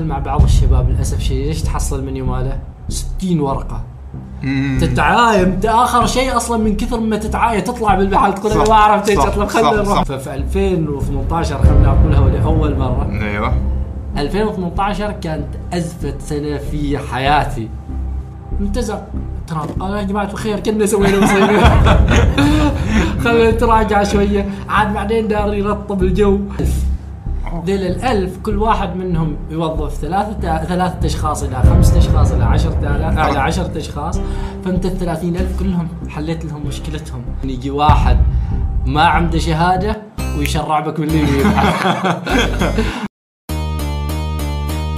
ادخل مع بعض الشباب للأسف الشديد ليش تحصل المنيو ماله؟ 60 ورقة. تتعايم. انت آخر شيء أصلا من كثر ما تتعايم تطلع بالمحل تقول أنا ما عرفت إيش اطلب خلينا نروح. ففي 2018 خلينا نقولها لأول مرة. أيوه. 2018 كانت ازفه سنة في حياتي. منتزع ترى قال يا جماعة الخير كنا سوينا مصيبه خلينا نتراجع شوية. عاد بعدين دار يرطب الجو. ذيل الألف كل واحد منهم يوظف ثلاثة ثلاثة أشخاص إلى خمسة أشخاص إلى عشرة إلى عشرة أشخاص. فأنت الثلاثين ألف كلهم حليت لهم مشكلتهم. يجي واحد ما عنده شهادة ويشرع بك بالليل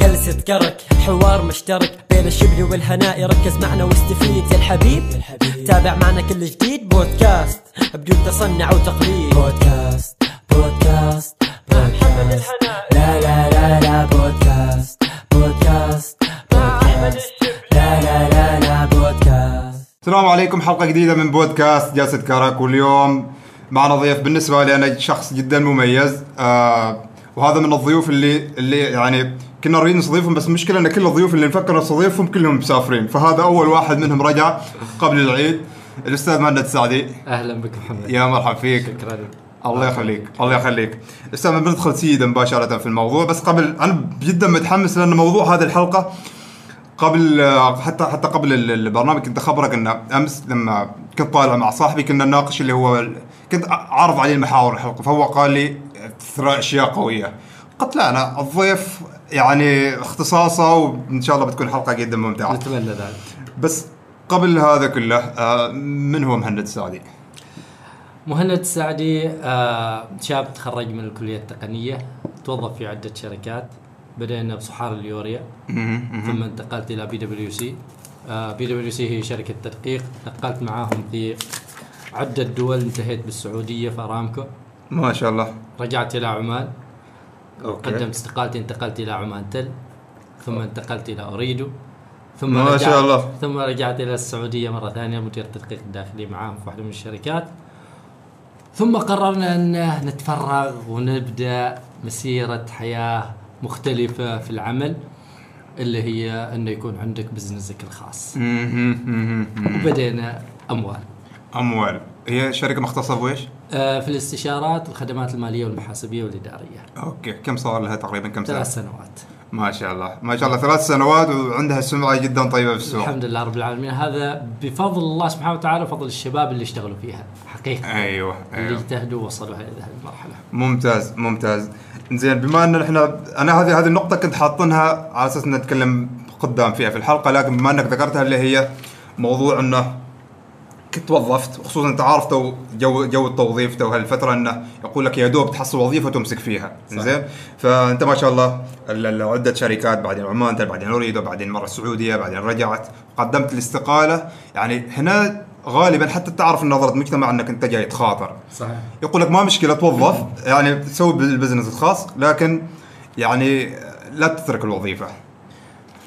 جلسة كرك حوار مشترك بين الشبل والهناء. ركز معنا واستفيد يا الحبيب. تابع معنا كل جديد. بودكاست بدون تصنع وتقليد. بودكاست بودكاست. بودكاست لا لا لا لا بودكاست بودكاست بودكاست لا لا لا لا بودكاست السلام عليكم حلقة جديدة من بودكاست جلسة كرك واليوم معنا ضيف بالنسبة لي أنا شخص جدا مميز. آه وهذا من الضيوف اللي اللي يعني كنا نريد نستضيفهم بس المشكلة أن كل الضيوف اللي نفكر نستضيفهم كلهم مسافرين. فهذا أول واحد منهم رجع قبل العيد. الأستاذ مهند السعدي. أهلا بك محمد. يا مرحبا فيك. شكرا. الله يخليك الله يخليك. أستاذ بندخل سيدا مباشرة في الموضوع بس قبل أنا جدا متحمس لأن موضوع هذه الحلقة قبل حتى حتى قبل ال- البرنامج كنت أخبرك ان أمس لما كنت طالع مع صاحبي كنا نناقش اللي هو كنت عارض عليه المحاور الحلقة فهو قال لي ترى أشياء قوية. قلت لا أنا الضيف يعني اختصاصه وإن شاء الله بتكون حلقة جدا ممتعة. نتمنى ذلك. بس قبل هذا كله آه، من هو مهند السعدي؟ مهند السعدي آه، شاب تخرج من الكلية التقنية توظف في عدة شركات بدأنا بصحار اليوريا ثم انتقلت إلى بي دبليو سي. بي دبليو سي هي شركة تدقيق. نقلت معاهم في عدة دول انتهيت بالسعودية في أرامكو. ما شاء الله. رجعت إلى عمان. أوكي. قدمت استقالتي انتقلت إلى عمان تل ثم انتقلت إلى أوريدو ثم ما شاء الله. ثم رجعت إلى السعودية مرة ثانية مدير التدقيق الداخلي معاهم في واحدة من الشركات. ثم قررنا أن نتفرغ ونبدأ مسيرة حياة مختلفة في العمل اللي هي أنه يكون عندك business ك الخاص. وبدينا أموال. أموال. هي شركة مختصة بويش؟ آه، في الاستشارات والخدمات المالية والمحاسبية والإدارية. أوكي. كم صار لها تقريبا كم سنة؟ ثلاث سنوات. ما شاء الله. ما شاء الله. ثلاث سنوات وعندها سمعة جدا طيبة في السوق. الحمد لله رب العالمين. هذا بفضل الله سبحانه وتعالى وفضل الشباب اللي اشتغلوا فيها. حقيقة أيوه اللي أيوه. اجتهدوا ووصلوا إلى هذه المرحلة. ممتاز ممتاز. زين بما أن إحنا أنا هذه هذه النقطة كنت حاطنها على أساس ان نتكلم قدام فيها في الحلقة لكن بما أنك ذكرتها اللي هي موضوع أنه كنت وظفت وخصوصا أنت عارف تو جو جو التوظيف تو هالفترة أنه يقول لك يا دوب تحصل وظيفة وتمسك فيها. زين؟ فأنت ما شاء الله ال- ال- عده شركات بعدين عمان بعدين أريدو بعدين مرة السعودية بعدين رجعت قدمت الاستقالة. يعني هنا غالبا حتى تعرف نظره المجتمع إنك أنت جاي تخاطر. صحيح. يقول لك ما مشكلة توظف يعني تسوي بالبزنس الخاص لكن يعني لا تترك الوظيفة.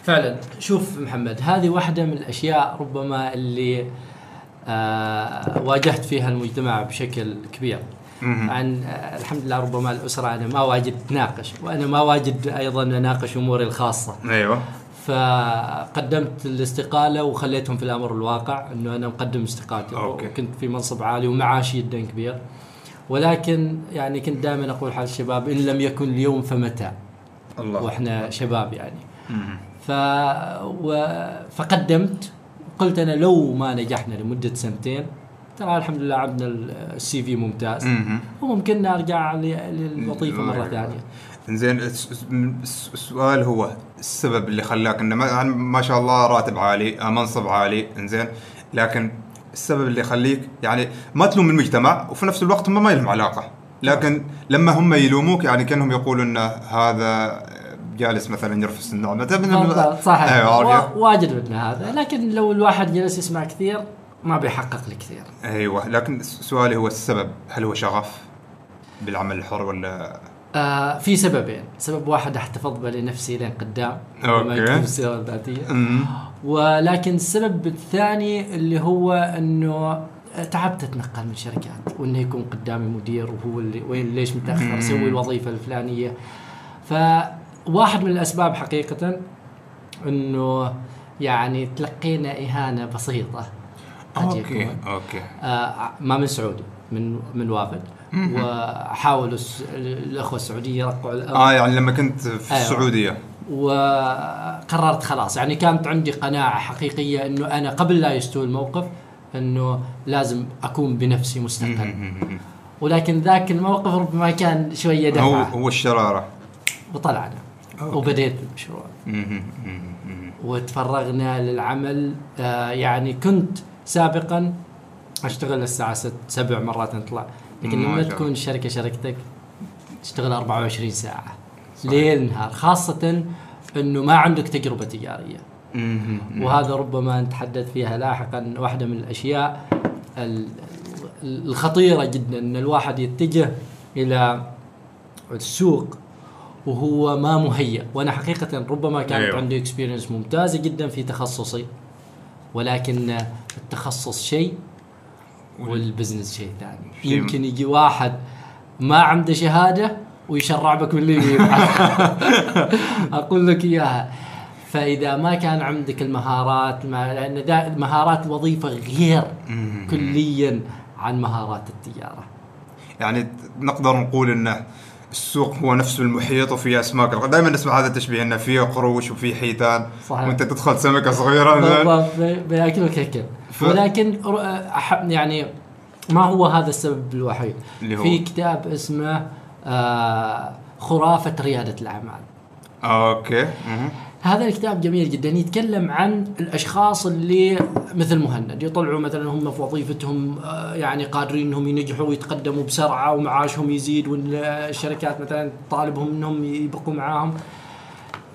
فعلا. شوف محمد هذه واحدة من الأشياء ربما اللي آه واجهت فيها المجتمع بشكل كبير. عن آه الحمد لله ربما الأسرة أنا ما واجد ناقش وأنا ما واجد أيضا أناقش أموري الخاصة. أيوه. فقدمت الاستقالة وخليتهم في الأمر الواقع إنه أنا مقدم استقالتي. أوكي. كنت في منصب عالي ومعاشي جدا كبير. ولكن يعني كنت دائما أقول حال الشباب إن لم يكن اليوم فمتى؟ الله. وإحنا شباب يعني. ف و... فقدمت. قلت أنا لو ما نجحنا لمدة سنتين ترى الحمد لله عندنا السي في ممتاز. وممكن ارجع للوظيفة مرة. ثانية. زين الس- الس- السؤال هو السبب اللي خلاك إنه ما, ما شاء الله راتب عالي آه، منصب عالي إنزين. لكن السبب اللي يخليك يعني ما تلوم المجتمع وفي نفس الوقت هم ما لهم علاقة. لكن لما هم يلوموك يعني كأنهم يقولوا إن هذا جالس مثلا يرفس بالضبط، صحيح. وا- واجد من هذا. لكن لو الواحد جلس يسمع كثير ما بيحقق لي كثير. أيوه. لكن سؤالي هو السبب هل هو شغف بالعمل الحر ولا آه في سببين. سبب واحد احتفظ به لنفسي لين قدام. يكون السيره الذاتيه أمم. ولكن السبب الثاني اللي هو إنه تعبت أتنقل من شركات وإنه يكون قدامي مدير وهو اللي وين ليش متأخر سوي الوظيفة الفلانية. ف واحد من الأسباب حقيقة إنه يعني تلقينا إهانة بسيطة. أوكي أوكي. آه ما من سعودي من من وافد. وحاولوا الأخوة السعودية يرقعوا آه يعني لما كنت في أيوة. السعودية. وقررت خلاص. يعني كانت عندي قناعة حقيقية إنه أنا قبل لا يستوي الموقف إنه لازم أكون بنفسي مستقل. ولكن ذاك الموقف ربما كان شوية هو دفعة. هو الشرارة. وطلعنا. أوكي. وبديت المشروع. وتفرغنا للعمل. آه يعني كنت سابقا أشتغل الساعة 6 سبع مرات نطلع لكن ما لما. تكون الشركة شركتك تشتغل 24 ساعة. ليل نهار. خاصة إنه ما عندك تجربة تجارية. وهذا ربما نتحدث فيها لاحقا. واحدة من الأشياء ال- الخطيرة جدا. إن الواحد يتجه إلى السوق وهو ما مهيأ. وأنا حقيقه ربما كانت أيوة. عندي experience ممتازة جدا في تخصصي. ولكن التخصص شيء وال business شيء ثاني. شيء- يمكن يجي واحد ما عنده شهادة ويشرع بك باليمين أقول لك إياها. فإذا ما كان عندك المهارات ما لأن مهارات الوظيفه غير كليا عن مهارات التجارة. يعني نقدر نقول إنه السوق هو نفسه المحيط وفيه أسماك دائما نسمع هذا التشبيه إنه فيه قروش وفيه حيتان صحيح. وأنت تدخل سمكة صغيرة. بالضبط بي- بياكلك هيك ف- ولكن يعني ما هو هذا السبب الوحيد اللي هو؟ في كتاب اسمه آه خرافة ريادة الأعمال أوكي مهم. هذا الكتاب جميل جدا. يتكلم عن الأشخاص اللي مثل مهند يطلعوا مثلا هم في وظيفتهم آه، يعني قادرين إنهم ينجحوا ويتقدموا بسرعة ومعاشهم يزيد والشركات مثلا تطالبهم إنهم يبقوا معاهم.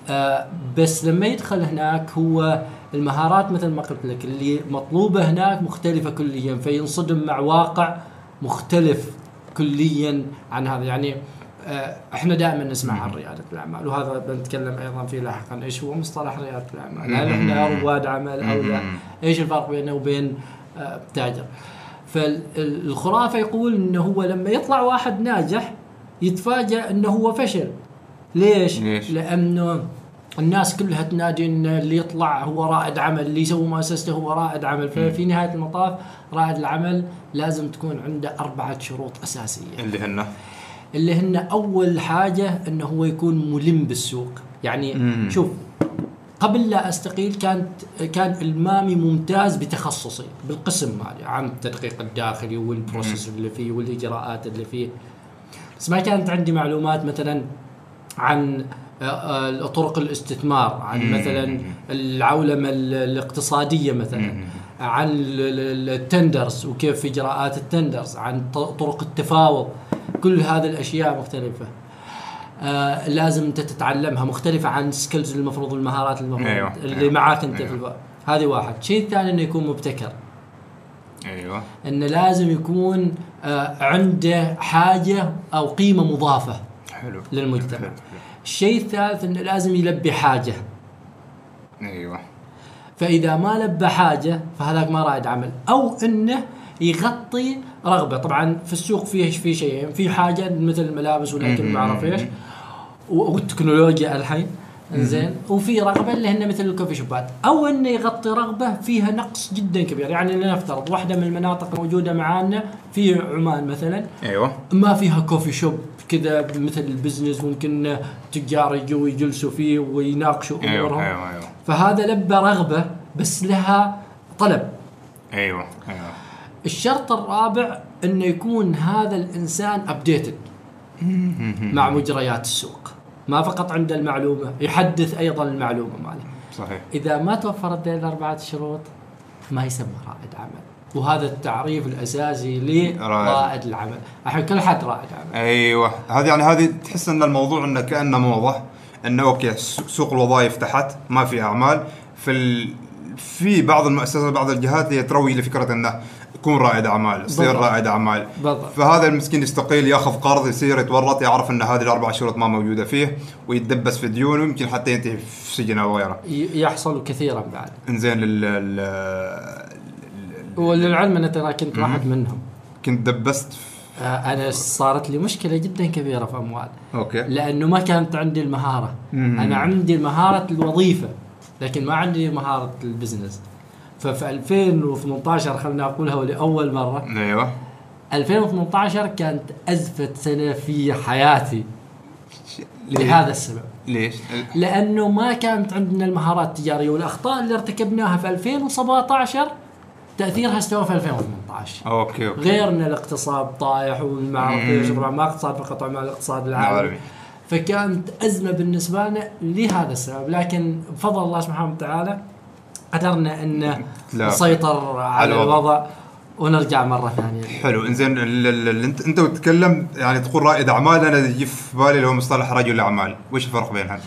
آه، بس لما يدخل هناك هو المهارات مثل ما قلت لك اللي مطلوبة هناك مختلفة كليا فينصدم مع واقع مختلف كليا عن هذا. يعني إحنا دائما نسمع عن ريادة الأعمال وهذا بنتكلم أيضا فيه لاحقا إيش هو مصطلح ريادة الأعمال؟ هل إحنا رواد عمل أو لا؟ إيش الفرق بينه وبين آه، تاجر؟ فالخرافه يقول إنه هو لما يطلع واحد ناجح يتفاجأ إنه هو فشل. ليش؟ ليش؟ لأنه الناس كلها تنادي ان اللي يطلع هو رائد عمل اللي يسوي مؤسسته هو رائد عمل. ففي نهاية المطاف رائد العمل لازم تكون عنده أربعة شروط أساسية. اللي هن. اللي هن أول حاجة إنه هو يكون ملم بالسوق. يعني مم. شوف قبل لا أستقيل كانت كان إلمامي ممتاز بتخصصي بالقسم مالي عن التدقيق الداخلي وال process اللي فيه والإجراءات اللي فيه. بس ما كانت عندي معلومات مثلا عن آه، آه، طرق الاستثمار عن. مثلا العولمة ال- الاقتصادية مثلا عن ال- ال- ال tenders وكيف إجراءات ال tenders عن طرق التفاوض. كل هذه الأشياء مختلفة. آه لازم أنت تتعلمها مختلفة عن سكيلز المفروض المهارات المفروض أيوة، اللي أيوة، معاك أنت أيوة. في الب... هذه واحد. الشيء الثاني إنه يكون مبتكر. أيوه. انه لازم يكون آه عنده حاجة أو قيمة مضافة حلو. للمجتمع. حلو. الشيء الثالث إنه لازم يلبي حاجة. أيوه. فإذا ما لبى حاجة فهذاك ما رائد عمل. أو إنه يغطي رغبة. طبعا في السوق فيه في شيئين في حاجة مثل الملابس والاكل ما اعرف إيش؟ والتكنولوجيا الحين. زين. وفي رغبة اللي هن مثل ال coffee shop ات. أو إنه يغطي رغبة فيها نقص جدا كبير. يعني لنفترض واحدة من المناطق الموجوده معانا في عمان مثلا. أيوه. ما فيها coffee shop كذا مثل ال business ممكن تجار يجوا يجلسوا فيه ويناقشوا أيوه أمورهم. أيوه أيوه. فهذا لبى رغبة بس لها طلب. أيوه أيوه. الشرط الرابع إنه يكون هذا الإنسان ابديتد مع مجريات السوق. ما فقط عنده المعلومة يحدث أيضا المعلومة ماله. صحيح. إذا ما توفرت ذي الاربعه شروط ما يسمى رائد عمل. وهذا التعريف الأساسي لرائد العمل. الحين كل حد رائد عمل. أيوه. هذه يعني هذه تحس إن الموضوع إنه كأنه موضه إنه okay سوق الوظائف تحت ما في أعمال. في ال... في بعض المؤسسات بعض الجهات هي تروج لفكرة إنه يكون رائد أعمال يصير. رائد أعمال. بالضبط. فهذا المسكين يستقيل ياخذ قرض يصير يتورط يعرف إن هذه الأربع شروط ما موجودة فيه ويتدبس في ديون ويمكن حتى ينتهي في سجن أو غيره. يحصل كثيرا بعد. إنزين لل... ال- وللعلم ان ترى كنت واحد منهم. كنت دبست آه، أنا صارت لي مشكلة جدا كبيرة في أموال. okay. لأنه ما كانت عندي المهارة. مم. أنا عندي مهاره الوظيفة لكن ما عندي مهارة ال business. ففي 2018 خلنا أقولها لأول مرة. أيوه. 2018 كانت أزفت سنة في حياتي؟ لهذا السبب. ليش؟ لأنه ما كانت عندنا المهارات التجارية والأخطاء اللي ارتكبناها في 2017 تأثيرها استوى في 2018 okay okay. غير ان الاقتصاد طايح والما اعرف ما اقتصاد فقط مع الاقتصاد العالمي العالمي. فكانت أزمة بالنسبة لنا لهذا السبب. لكن بفضل الله سبحانه وتعالى قدرنا إن. نسيطر على الوضع. الوضع ونرجع مرة ثانية. حلو. إنزين انت أنت وتتكلم يعني تقول رائد أعمال أنا يجي في بالي اللي هو مصطلح رجل أعمال، وش الفرق بينها؟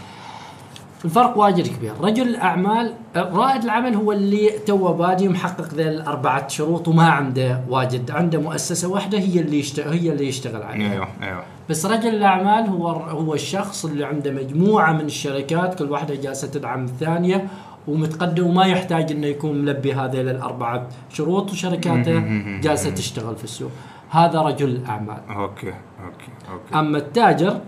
الفرق واجد كبير. رجل الأعمال رائد العمل هو اللي تو بادي محقق ذي الأربعة شروط وما عنده واجد. عنده مؤسسة واحدة هي اللي يشتغل هي اللي يشتغل عليها. أيوه أيوه. بس رجل الأعمال هو هو الشخص اللي عنده مجموعة من الشركات كل واحدة جالسة تدعم الثانية ومتقدم وما يحتاج إنه يكون ملبي هذه الاربعه شروط وشركاته جالسة تشتغل في السوق. هذا رجل الأعمال. okay okay okay. أما التاجر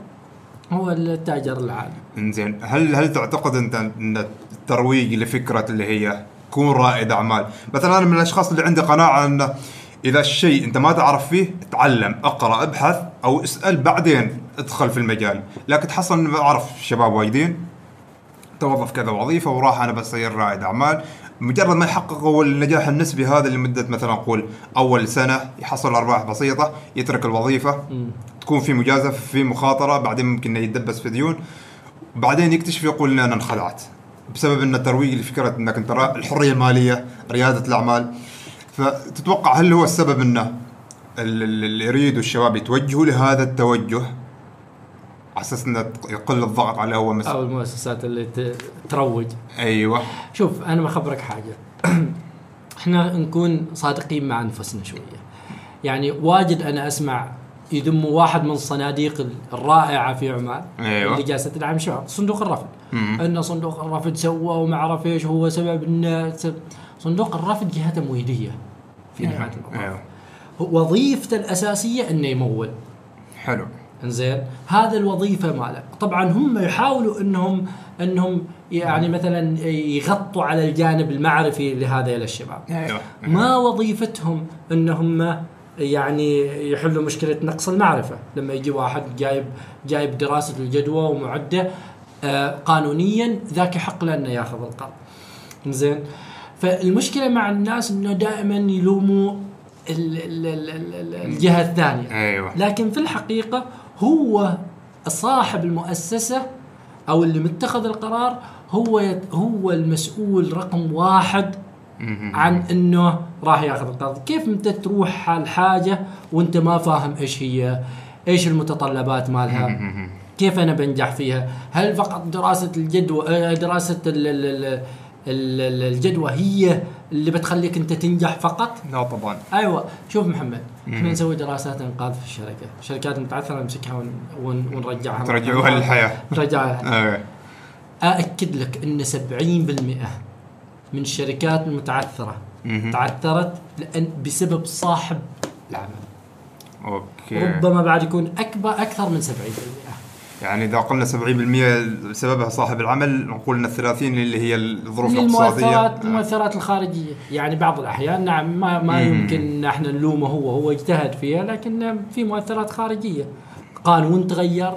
هو التاجر العادي إنزين هل هل تعتقد أنت أن الترويج لفكرة اللي هي كون رائد أعمال، مثلا أنا من الأشخاص اللي عندي قناعة انه إذا الشيء أنت ما تعرف فيه تعلم اقرأ ابحث أو اسأل بعدين ادخل في المجال، لكن تحصل أعرف شباب وايدين توظف كذا وظيفة وراح أنا بصير رائد أعمال. مجرد ما يحققوا النجاح النسبي هذا لمده مثلا نقول أول سنة يحصل أرباح بسيطة يترك الوظيفة. تكون في مجازفة في مخاطرة بعدين ممكن يتدبس في ديون. بعدين يكتشف يقول إن أنا انخدعت بسبب إن الترويج لفكرة إنك أنت الحرية المالية ريادة الأعمال. فتتوقع هل هو السبب إنه ال- ال- اللي يريدوا الشباب يتوجهوا لهذا التوجه؟ على أساس إنه يقل الضغط عليه هو مثلا أو المؤسسات اللي تروج. أيوه. شوف أنا بخبرك حاجة. إحنا نكون صادقين مع أنفسنا شوية. يعني واجد أنا أسمع يذموا واحد من الصناديق الرائعة في عمان أيوة. اللي جالسة تدعم الشباب صندوق الرفد. إن صندوق الرفد سوى وما أعرف إيش هو سبب ان صندوق الرفد جهه تمويليه في نهاية المطاف أيوه. هو وظيفته الأساسية إنه يمول. حلو. إنزين. هذا الوظيفة ماله طبعا هم يحاولوا إنهم إنهم يعني مثلا يغطوا على الجانب المعرفي لهذا الشباب أيوه. ما وظيفتهم إنهم يعني يحلوا مشكلة نقص المعرفة. لما يجي واحد جايب جايب دراسة الجدوى ومعدة آه، قانونيا ذاك يحق له انه ياخذ القرض. زين فالمشكلة مع الناس إنه دائما يلوموا ال- ال- ال- ال- الجهة الثانية. أيوه. لكن في الحقيقة هو صاحب المؤسسة أو اللي متخذ القرار هو يت- هو المسؤول رقم واحد. عن إنه راح ياخذ القرض، كيف انت تروح على الحاجة وأنت ما فاهم إيش هي؟ إيش المتطلبات مالها؟ كيف أنا بنجح فيها؟ هل فقط دراسة الجدوى آه، دراسة ال- ال- ال- ال- ال- الجدوى هي اللي بتخليك انت تنجح فقط؟ لا طبعا. أيوه. شوف محمد إحنا. نسوي دراسات إنقاذ في الشركة، شركات متعثرة نمسكها ون ون ونرجعها. ترجعوها للحياة. نرجعها. أيوه. أأكد لك إن 70% من الشركات المتعثره. تعثرت لأن بسبب صاحب العمل. أوكي. ربما بعد يكون أكبر أكثر من 70% يعني إذا قلنا 70% سببها صاحب العمل نقول إن ال 30 اللي هي الظروف الاقتصادية المؤثرات الخارجية يعني بعض الأحيان نعم ما ما. يمكن إحنا نلومه هو هو اجتهد فيها لكن في مؤثرات خارجية قانون تغير.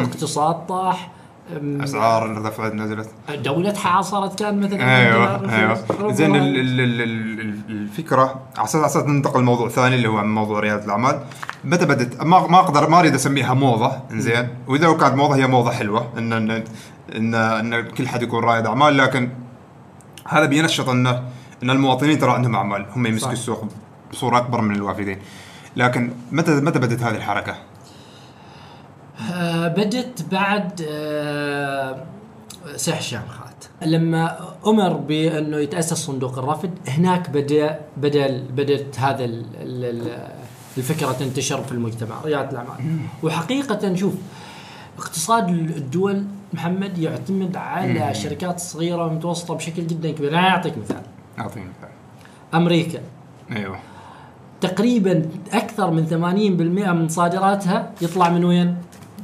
اقتصاد طاح أسعار رفعت نزلت. دولة حاصرت كان مثلا أيوه أيوه. زين ال- ال- ال- ال- الفكرة على أساس على أساس ننتقل لموضوع ثاني اللي هو عن موضوع ريادة الأعمال. متى بدت ما ما أقدر ما أريد أسميها موضة زين. وإذا كانت موضة هي موضة حلوة ان ان ان, إن كل حد يكون رائد أعمال لكن هذا بينشط انه إن المواطنين ترى عندهم أعمال هم يمسكوا. السوق بصورة أكبر من الوافدين. لكن متى متى بدت هذه الحركة؟ آه، بدت بعد آه، سح شامخات. لما أمر بأنه يتأسس صندوق الرفد هناك بدأ بدأ بدأت هذا ال- ال- ال- الفكرة تنتشر في المجتمع ريادة الأعمال. وحقيقة شوف اقتصاد الدول محمد يعتمد على الشركات الصغيره والمتوسطه بشكل جدا كبير. أنا أعطيك مثال. أعطيني مثال. أمريكا. أيوه. تقريبا أكثر من 80% من صادراتها يطلع من وين؟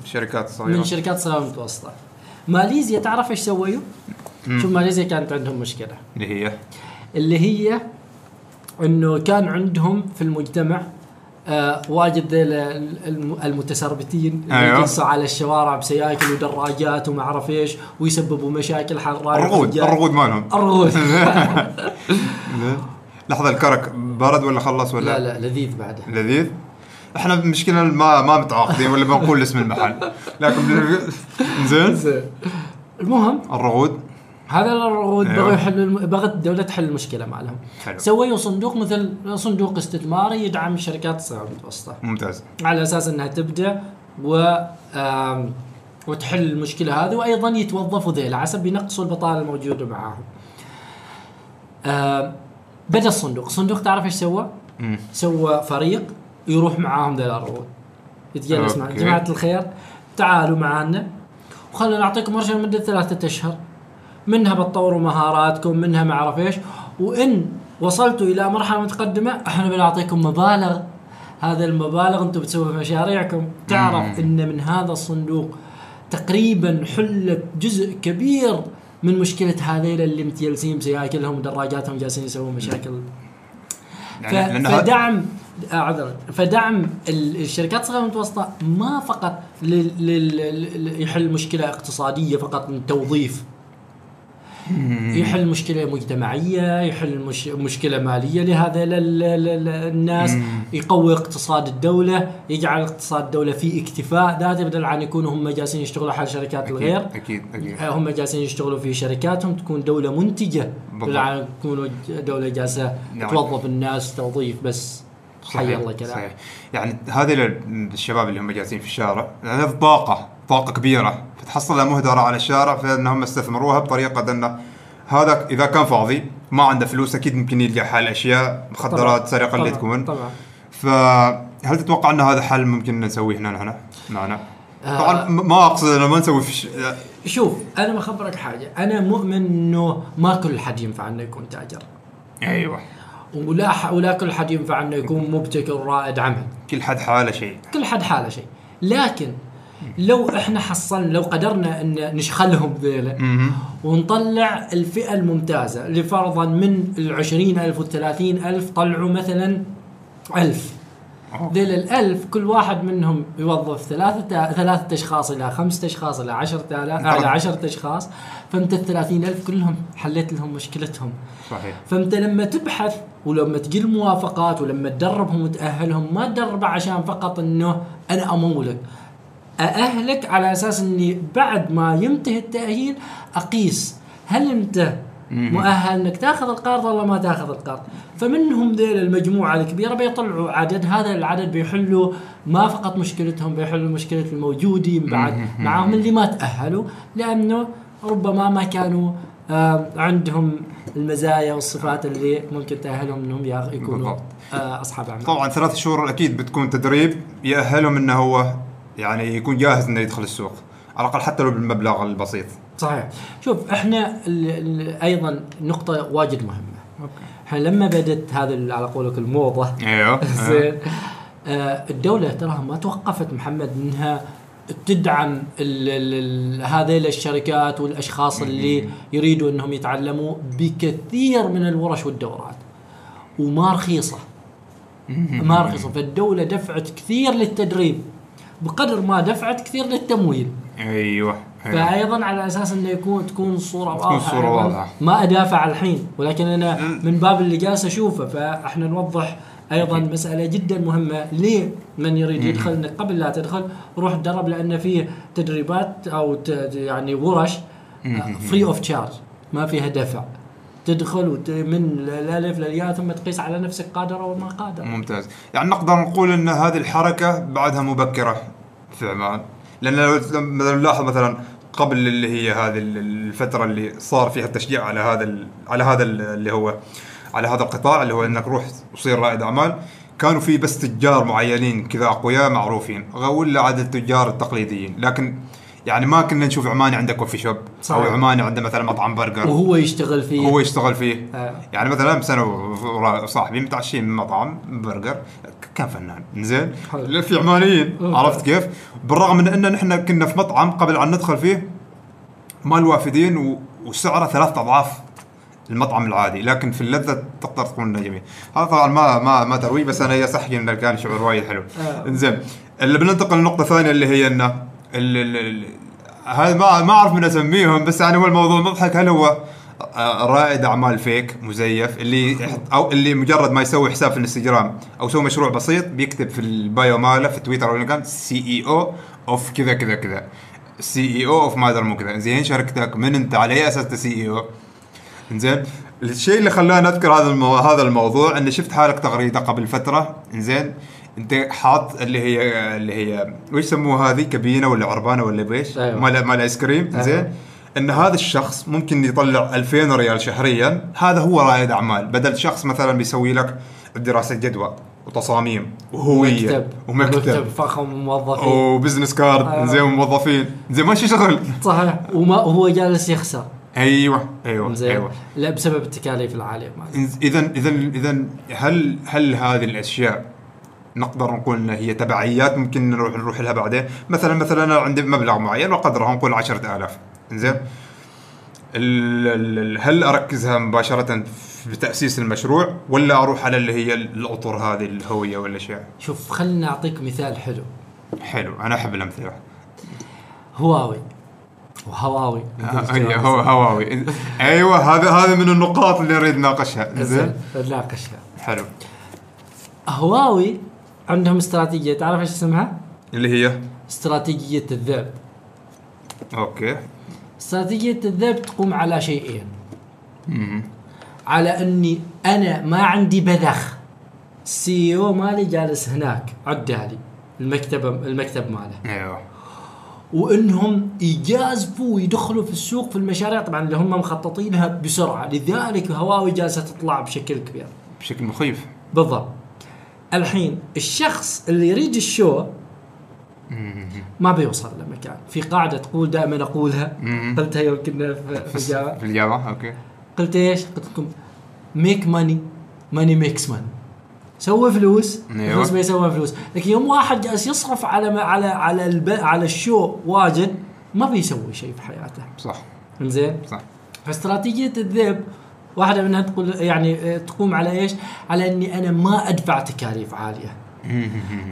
الشركات الصغيره من شركات صغيرة ومتوسطه. ماليزيا تعرف إيش سووا؟ شوف ماليزيا كانت عندهم مشكلة. اللي هي؟ اللي هي إنه كان عندهم في المجتمع آه واجد المتسربتين اللي أيوه. يجلسوا على الشوارع بسياكل ودراجات وما أعرف إيش ويسببوا مشاكل حرارة الرغود الرغود مالهم. الرغود. لحظة الكرك برد ولا خلص ولا؟ لا لا لذيذ بعده لذيذ؟ إحنا المشكلة ما ما متعاقدين ولا بنقول اسم المحل لكن زين زين. المهم الرغود هذا الرغود أيوه. بغوا يحلوا الم- بغت الدولة تحل المشكلة مالهم حلو. سووا صندوق مثل صندوق استثماري يدعم الشركات الصغيره والمتوسطه ممتاز على أساس إنها تبدأ و آم، وتحل المشكلة هذه وأيضا يتوظفوا ذيل على حسب ينقصوا البطاله الموجودة معاهم. بدأ الصندوق، الصندوق تعرف إيش سوى؟ سوى فريق يروح معاهم ذيل الرغود. يتجلس مع. جماعة الخير تعالوا معنا. وخلنا نعطيكم ورشه لمدة ثلاثة أشهر. منها بتطوروا مهاراتكم، منها ما أعرف إيش، وإن وصلتوا إلى مرحلة متقدمة أحنا بنعطيكم مبالغ. هذا المبالغ أنتم بتسووا في مشاريعكم. تعرف إن من هذا الصندوق تقريبا حلت جزء كبير من مشكلة هذيل اللي متجلسين بسياكلهم ودراجاتهم جالسين يسوون مشاكل. ف- يعني هذا- فدعم عذرا فدعم ال- الشركات الصغيرة والمتوسطة ما فقط لل- لل- يحل مشكلة اقتصادية فقط من توظيف. يحل مشكلة مجتمعية يحل مش مشكلة مالية لهذا ال- ال- ال- الناس. يقوي اقتصاد الدولة يجعل اقتصاد الدولة في اكتفاء ذاتي بدل عن يكونوا هم جالسين يشتغلوا على شركات أكيد الغير. أكيد أكيد. هم جالسين يشتغلوا في شركاتهم تكون دولة منتجة. بدل عن يكونوا دولة جالسة نعم. توظف الناس توظيف بس. حي الله كلام صحيح. يعني هذه ال- الشباب اللي هم جالسين في الشارع هذه طاقة طاقة كبيرة. فتحصلها مهدرة على الشارع فإنهم استثمروها بطريقة إنه هذا إذا كان فاضي ما عنده فلوس أكيد ممكن يلقى حل أشياء مخدرات سرقة اللي تكون. طبعا. فهل تتوقع إن هذا حل ممكن نسويه هنا هنا؟ معنا؟ آه. طبعا م- ما أقصد إنه ما نسوي في ش... شوف أنا بخبرك حاجة. أنا مؤمن إنه ما كل حد ينفع إنه يكون تاجر. أيوه. ولا. ولا كل حد ينفع إنه يكون مبتكر رائد عمل كل حد حاله شيء كل حد حاله شيء لكن لو إحنا حصلنا لو قدرنا إن نشخلهم ذيلا. ونطلع الفئة الممتازة اللي فرضا من العشرين ألف والثلاثين ألف طلعوا مثلا ألف أوه. ذيل الألف كل واحد منهم يوظف ثلاثة ثلاثة أشخاص إلى خمسة أشخاص إلى عشرة آلاف طبعاً. إلى عشرة أشخاص. فأنت الثلاثين ألف كلهم حليت لهم مشكلتهم. صحيح. فأنت لما تبحث ولما تجي الموافقات ولما تدربهم وتأهلهم ما تدربه عشان فقط إنه أنا أمولك. أأهلك على أساس إني بعد ما ينتهي التأهيل أقيس هل أنت مؤهل انك تاخذ القرض ولا ما تاخذ القرض. فمنهم ذيل المجموعة الكبيرة بيطلعوا عدد هذا العدد بيحلوا ما فقط مشكلتهم بيحلوا مشكلة الموجودين بعد معهم اللي ما تأهلوا لأنه ربما ما كانوا آه عندهم المزايا والصفات اللي ممكن تأهلهم إنهم يكونوا بالضبط. آه أصحاب اعمال طبعا ثلاث شهور أكيد بتكون تدريب يأهلهم إنه هو يعني يكون جاهز إنه يدخل السوق. على الأقل حتى لو بالمبلغ البسيط. صحيح. شوف إحنا ال ال أيضا نقطة واجد مهمة. أوكي. إحنا لما بدت هذا على قولك الموضة أيوه. زين. آه الدولة تراها ما توقفت محمد إنها تدعم هذيل الشركات والأشخاص اللي يريدوا إنهم يتعلموا بكثير من الورش والدورات. وما رخيصة. ما رخيصة. فالدولة دفعت كثير للتدريب. بقدر ما دفعت كثير للتمويل. أيوه أيوة. فايضا على أساس إنه يكون تكون الصورة تكون واضحة الصورة أيضاً. واضحة. ما أدافع الحين ولكن أنا. من باب اللي جالس أشوفه فإحنا نوضح أيضا. مسألة جدا مهمة لمن يريد يدخل إنك قبل لا تدخل روح تدرب لأن فيه تدريبات أو يعني ورش free of charge ما فيها دفع تدخل من الالف للياء ثم تقيس على نفسك قادر أو ما قادر ممتاز يعني نقدر نقول إن هذه الحركة بعدها مبكرة في عمان لأن لو نلاحظ مثلا قبل اللي هي هذه ال- الفترة اللي صار فيها التشجيع على هذا على هذا ال- اللي هو على هذا القطاع اللي هو إنك روح وصير رائد أعمال كانوا في بس تجار معينين كذا أقوياء معروفين ولا عدد التجار التقليديين. لكن يعني ما كنا نشوف عماني عنده كوفي شوب صحيح. أو عماني عنده مثلا مطعم برجر وهو يشتغل فيه هو يشتغل فيه آه. يعني مثلا امس أنا وصاحبي متعشين من مطعم برجر كان فنان زين. في عمانيين. عرفت كيف؟ بالرغم من إن نحن كنا في مطعم قبل أن ندخل فيه مال وافدين و- وسعره ثلاث أضعاف المطعم العادي لكن في اللذة تقدر تقول إنه جميل هذا طبعا ما ما ما ترويج بس أنا يصح انه كان شعور وايد حلو آه. زين اللي بننتقل لنقطة ثانية اللي هي إنه هذا ما ما أعرف من أسميهم بس يعني هو الموضوع مضحك. هل هو آه، رائد أعمال fake مزيف اللي أو اللي مجرد ما يسوي حساب في الانستغرام أو يسوي مشروع بسيط بيكتب في ال bio ماله في تويتر أو كان CEO of كذا كذا كذا. CEO of ما أدري مو كذا. زين شركتك من أنت؟ على أي أساس CEO زين الشيء اللي خلاني أذكر هذا المو... هذا الموضوع إني شفت حالك تغريدة قبل فترة. زين انت حاط اللي هي اللي هي وش يسموها هذه؟ كابينة ولا عربانة ولا بيش أيوة. مال مال ice cream أيوة. زين. إن هذا الشخص ممكن يطلع 2000 ريال شهريا. هذا هو رائد أعمال. بدل شخص مثلا بيسوي لك دراسة جدوى وتصاميم وهوية مكتب ومكتب. فخم موظفين. و business card آه. زين وموظفين. زين ماشي شغل. صحيح. وما وهو جالس يخسر. أيوه أيوه زين. أيوه. لا بسبب التكاليف العالية. اذا اذا اذا هل هل هذه الأشياء نقدر نقول إن هي تبعيات ممكن نروح نروح لها بعدين. مثلا مثلا أنا عندي مبلغ معين وقدره نقول 10000 زين هل أركزها مباشرة في تأسيس المشروع ولا أروح على اللي هي الأطر هذه الهوية والاشياء شوف خليني أعطيك مثال حلو. حلو. أنا أحب الأمثلة. هواوي. وهواوي أي- هو هواوي. أيوه هذا هذا من النقاط اللي نريد نناقشها. زين زين نناقشها. حلو. هواوي عندهم استراتيجية تعرف إيش اسمها؟ اللي هي؟ استراتيجية الذئب أوكي. استراتيجية الذئب تقوم على شيئين. على إني أنا ما عندي بذخ. السي أو مالي جالس هناك عدالي المكتب المكتب ماله. أيوه. وإنهم يجازفوا ويدخلوا في السوق في المشاريع. طبعا اللي هم مخططينها بسرعة لذلك هواوي جالسة تطلع بشكل كبير. بشكل مخيف. بالضبط. الحين الشخص اللي يريد ال show ما بيوصل لمكان. في قاعدة تقول دائما أقولها. قلتها يمكن في في الجامعة. في الجامعة؟ okay. قلت إيش؟ قلت لكم make money money makes money سوي فلوس. أيوة. فلوس بيسوي فلوس. لكن يوم واحد جالس يصرف على ما على على الب... على ال show واجد ما بيسوي شيء في حياته. صح. زين صح. فاستراتيجية الذئب واحدة منها تقول يعني آه، تقوم على إيش؟ على إني أنا ما أدفع تكاليف عالية.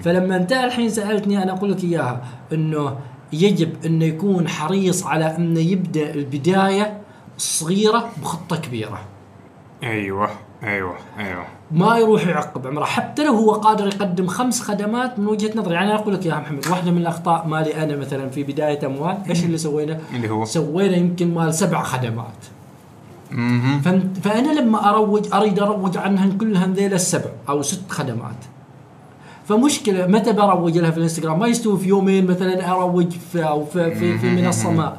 فلما أنت الحين سألتني أنا أقول لك إياها إنه يجب إنه يكون حريص على إنه يبدأ البداية صغيرة بخطة كبيرة. أيوه أيوه أيوه. ما يروح يعقب عمره. حتى لو هو قادر يقدم خمس خدمات من وجهة نظري. يعني أنا أقول لك يا محمد واحدة من الأخطاء مالي أنا مثلا في بداية أموال إيش اللي سوينا؟ اللي هو؟ سوينا يمكن مال سبع خدمات. فأنا لما اروج أريد أروج عنهن كلهن ذيل السبع أو ست خدمات. فمشكلة متى بروج لها في الإنستغرام؟ ما يستوي في يومين مثلا أروج في أو في في, في منصة ما.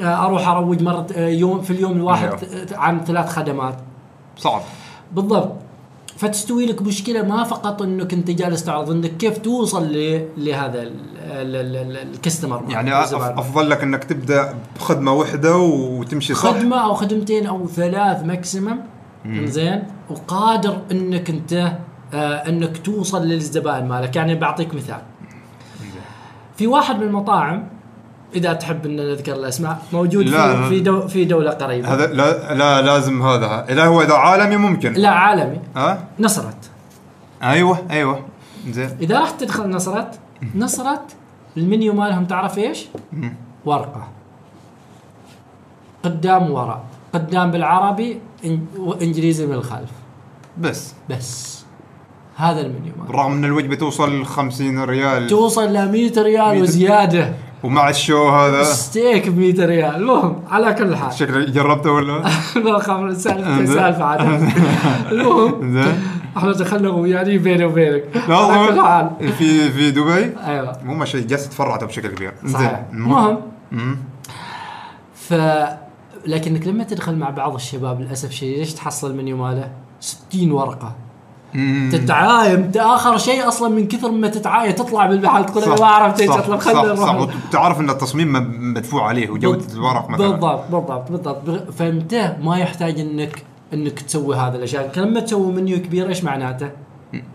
آه، أروح أروج مرة آه، يوم في اليوم الواحد أيوه. عن ثلاث خدمات. صعب. بالضبط. فتستوي لك مشكلة ما فقط إنك أنت جالس تعرض إنك كيف توصل لهذا ال- ال- ال- ال- الكستمر يعني. أفضل لك إنك تبدأ بخدمة واحدة وتمشي صح؟ خدمة أو خدمتين أو ثلاث maximum زين وقادر إنك أنت آه إنك توصل للزبائن مالك. يعني بعطيك مثال. في واحد من المطاعم إذا تحب إن نذكر الأسماء موجود لا، في لا. في, دو في دولة قريبة. هذا لا لا لازم هذا. اذا هو إذا عالمي ممكن. لا عالمي. ها؟ نصرت. أيوه أيوه. زين. إذا رحت تدخل نصرت نصرت المنيو مالهم تعرف إيش؟ ورقة. قدام وراء. قدام بالعربي وإنجليزي من الخلف بس. بس. هذا المنيو مالهم بالرغم إن الوجبة توصل 50 ريال. توصل ل 100 ريال 100 وزيادة. ومع ال show هذا. ستيك ب 100 ريال. المهم على كل حال. شكلك جربته ولا؟ ما خاف سالفه. سالفه عاد المهم زين. إحنا دخلنا يعني بيني وبينك. لا على كل حال. في في دبي؟ أيوه. مو ما شيء جالس تفرعته بشكل كبير. صحيح. زين. المهم. ف لكنك لما تدخل مع بعض الشباب للأسف الشديد ليش تحصل المنيو ماله 60 ورقة. تتعايم. انت آخر شيء أصلا من كثر ما تتعايم تطلع بالمحل تقول أنا صح، ما عرفت إيش صح، اطلب صح، خلينا صح. نروح وتعرف إن التصميم مدفوع عليه وجودة الورق مثلا. بالضبط بالضبط بالضبط. فانت ما يحتاج إنك إنك تسوي هذا الأشياء. لما تسوي منيو كبير إيش معناته؟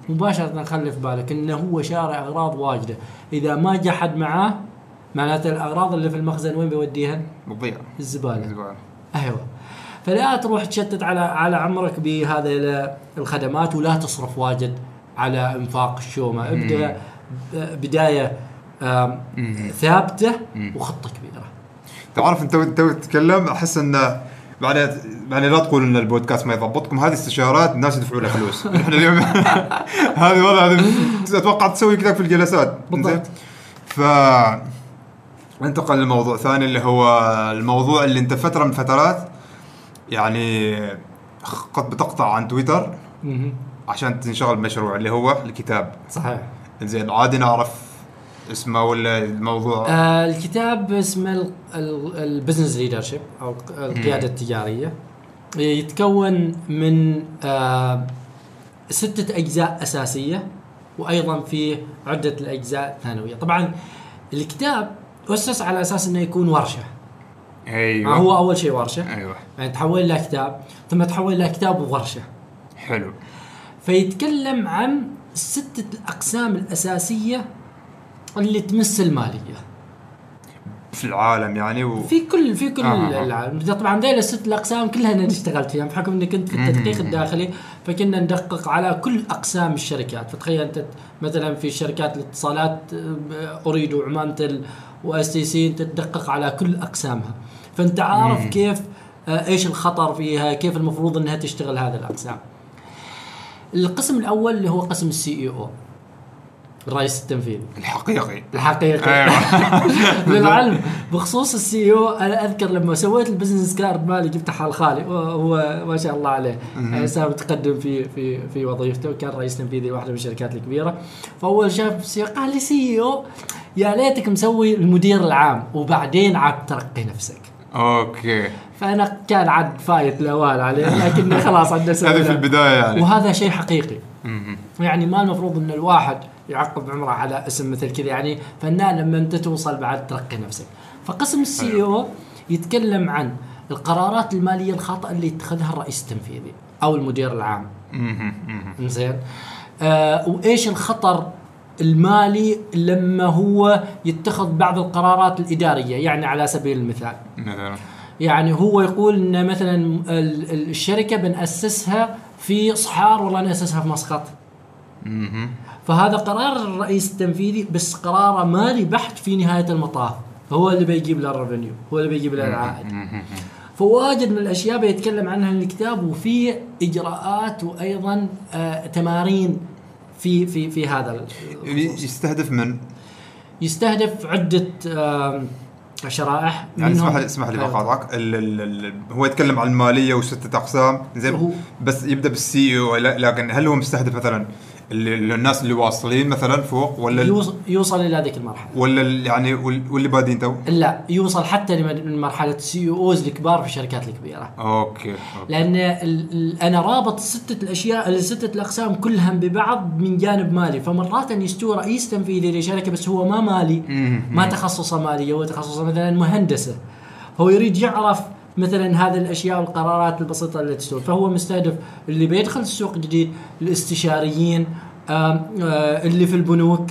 مباشرة خلي في بالك إنه هو شارع أغراض واجدة. إذا ما جاء حد معاه معناته الأغراض اللي في المخزن وين بيوديها؟ بتضيع الزبالة. زبالة. أيوه. فلا تروح تشتت على على عمرك بهذه ال- الخدمات ولا تصرف واجد على انفاق الشومه ابدأ بداية ثابتة وخطه كبيره تعرف انت انت تتكلم أحس انه بعدين يعني لا تقول إن البودكاست ما يضبطكم. هذه استشارات الناس يدفعوا لها فلوس. إحنا اليوم هذه والله هذه أتوقع تسوي كذا في الجلسات. بالضبط. ف انتقل لموضوع ثاني اللي هو الموضوع اللي انت فترة من فترات يعني قد بتقطع عن تويتر. عشان تنشغل بمشروع اللي هو الكتاب. صحيح. زين عادي نعرف اسمه ولا الموضوع؟ آه الكتاب اسمه ال business leadership أو القيادة التجارية. يتكون من آه ستة أجزاء أساسية وأيضا في عدة الأجزاء ثانوية طبعا الكتاب أسس على أساس أنه يكون ورشة. أيوه. هو أول شيء ورشة. أيوه. يعني تحول إلى كتاب ثم تحول إلى كتاب وورشة. حلو. فيتكلم عن ستة الأقسام الأساسية اللي تمس المالية. في العالم يعني و... في كل في كل آه،. العالم. طبعا ذيل الست الأقسام كلها أنا اشتغلت فيها. بحكم اني كنت في التدقيق الداخلي فكنا ندقق على كل أقسام الشركات. فتخيل أنت مثلا في شركات الاتصالات آه، أوريدو وعمانتل و STC انت تدقق على كل أقسامها. فأنت عارف كيف آه، إيش الخطر فيها كيف المفروض إنها تشتغل هذه الأقسام. القسم الأول اللي هو قسم ال CEO الرئيس التنفيذي الحقيقي. الحقيقة أيوة. للعلم بخصوص ال CEO أنا أذكر لما سويت ال business card مالي جبته حال خالي. وهو ما شاء الله عليه. يعني صار متقدم في في في وظيفته وكان رئيس تنفيذي لواحدة من الشركات الكبيرة. فأول شاف قال لي CEO يا ليتك مسوي المدير العام وبعدين عاد ترقي نفسك. okay. فأنا كان عاد فايت الاوان عليه لكن خلاص عندنا هذه في البداية يعني. وهذا شيء حقيقي. يعني ما المفروض إن الواحد يعقب عمره على اسم مثل كذا. يعني فنان لما أنت توصل بعد ترقي نفسك. فقسم السي أو يتكلم عن القرارات المالية الخاطئة اللي يتخذها الرئيس التنفيذي أو المدير العام. زين آه وإيش الخطر المالي لما هو يتخذ بعض القرارات الإدارية يعني على سبيل المثال. مثلا. يعني هو يقول إن مثلا ال- ال- الشركة بنأسسها في صحار ولا نأسسها في مسقط. فهذا قرار الرئيس التنفيذي بس قراره مالي بحت في نهاية المطاف. هو اللي بيجيب له الريفنيو هو اللي بيجيب له العائد. فواجد من الأشياء بيتكلم عنها الكتاب وفي إجراءات وأيضا آه تمارين في في في هذا ال- يستهدف من؟ يستهدف عدة شرائح. يعني اسمح لي اسمح لي. بقاطعك. هو يتكلم عن المالية وستة أقسام. زين بس يبدأ بال CEO لكن هل هو مستهدف مثلا ال- ال- الناس اللي واصلين مثلا فوق ولا يوصل, يوصل إلى ذيك المرحلة ولا يعني وال- واللي بادين تو؟ لا يوصل حتى لمرحله ال CEOs الكبار في الشركات الكبيرة okay, okay. لأن أنا رابط ستة الأشياء الستة الأقسام كلها ببعض من جانب مالي فمرات يستوي رئيس تنفيذي لشركة بس هو ما مالي. ما تخصصه ماليه هو تخصصه مثلا مهندسة هو يريد يعرف مثلا هذه الأشياء والقرارات البسيطة اللي تستوي فهو مستهدف اللي بيدخل السوق جديد الاستشاريين آه، اللي في البنوك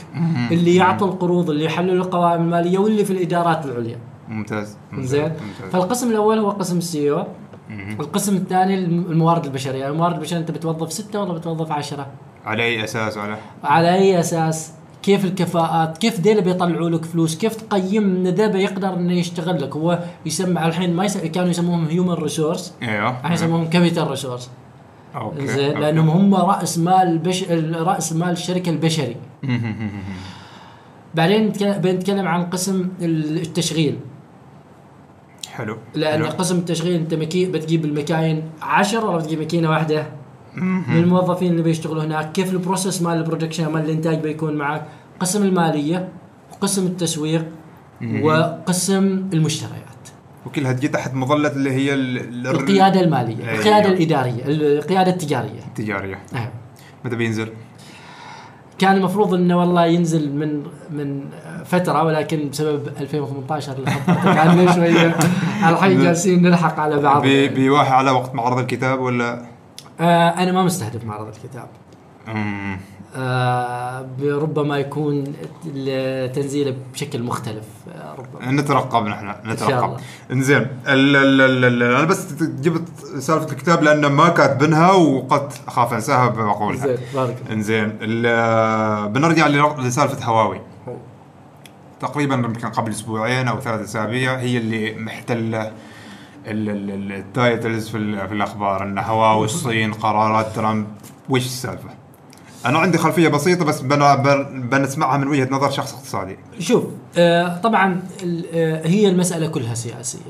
اللي يعطوا القروض اللي يحللوا القوائم المالية واللي في الإدارات العليا ممتاز ممتاز. زين. فالقسم الأول هو قسم السي أو. القسم الثاني الم- الموارد البشرية، الموارد البشرية أنت بتوظف ستة ولا بتوظف عشرة؟ على أي أساس على على أي أساس؟ كيف الكفاءات؟ كيف ديل بيطلعوا لك فلوس؟ كيف تقيم إن ذا بيقدر إنه يشتغل لك؟ هو يسمى الحين ما يس... كانوا يسموهم human resource إيوه الحين يسموهم capital resource okay زين. لأنهم هم رأس مال البش... رأس مال الشركة البشري. بعدين نتكلم بنتكلم عن قسم التشغيل حلو لأن حلو. قسم التشغيل أنت مكي... بتجيب المكاين 10 ولا بتجيب ماكينة واحدة من الموظفين اللي بيشتغلوا هناك كيف ال process مال ال production مال الإنتاج بيكون معك قسم المالية وقسم التسويق وقسم المشتريات وكلها تجي تحت مظلة اللي هي ال- ال- القيادة المالية أيوة. القيادة الإدارية القيادة التجارية التجارية أيوة. متى بينزل؟ كان المفروض إنه والله ينزل من من فترة ولكن بسبب 2018 اللي خطرتك عنه شوية الحين جالسين نلحق على بعض بي بيواحي على وقت معرض الكتاب ولا؟ آه أنا ما مستهدف معرض الكتاب. آه ربما يكون تنزيله بشكل مختلف آه ربما. نترقب نحن نترقب. إنزين أنا بس جبت سالفة الكتاب لأن ما كاتبينها وقد أخاف أنساها بقولها زين بارك الله. إنزين ال- بنرجع لسالفة هواوي. تقريبا يمكن قبل أسبوعين أو ثلاث أسابيع هي اللي محتلة التايتلز في, في الأخبار إن هواوي الصين قرارات ترامب وش السالفة؟ أنا عندي خلفية بسيطة بس بن- بن- بنسمعها من وجهة نظر شخص اقتصادي. شوف آه طبعا آه هي المسألة كلها سياسية.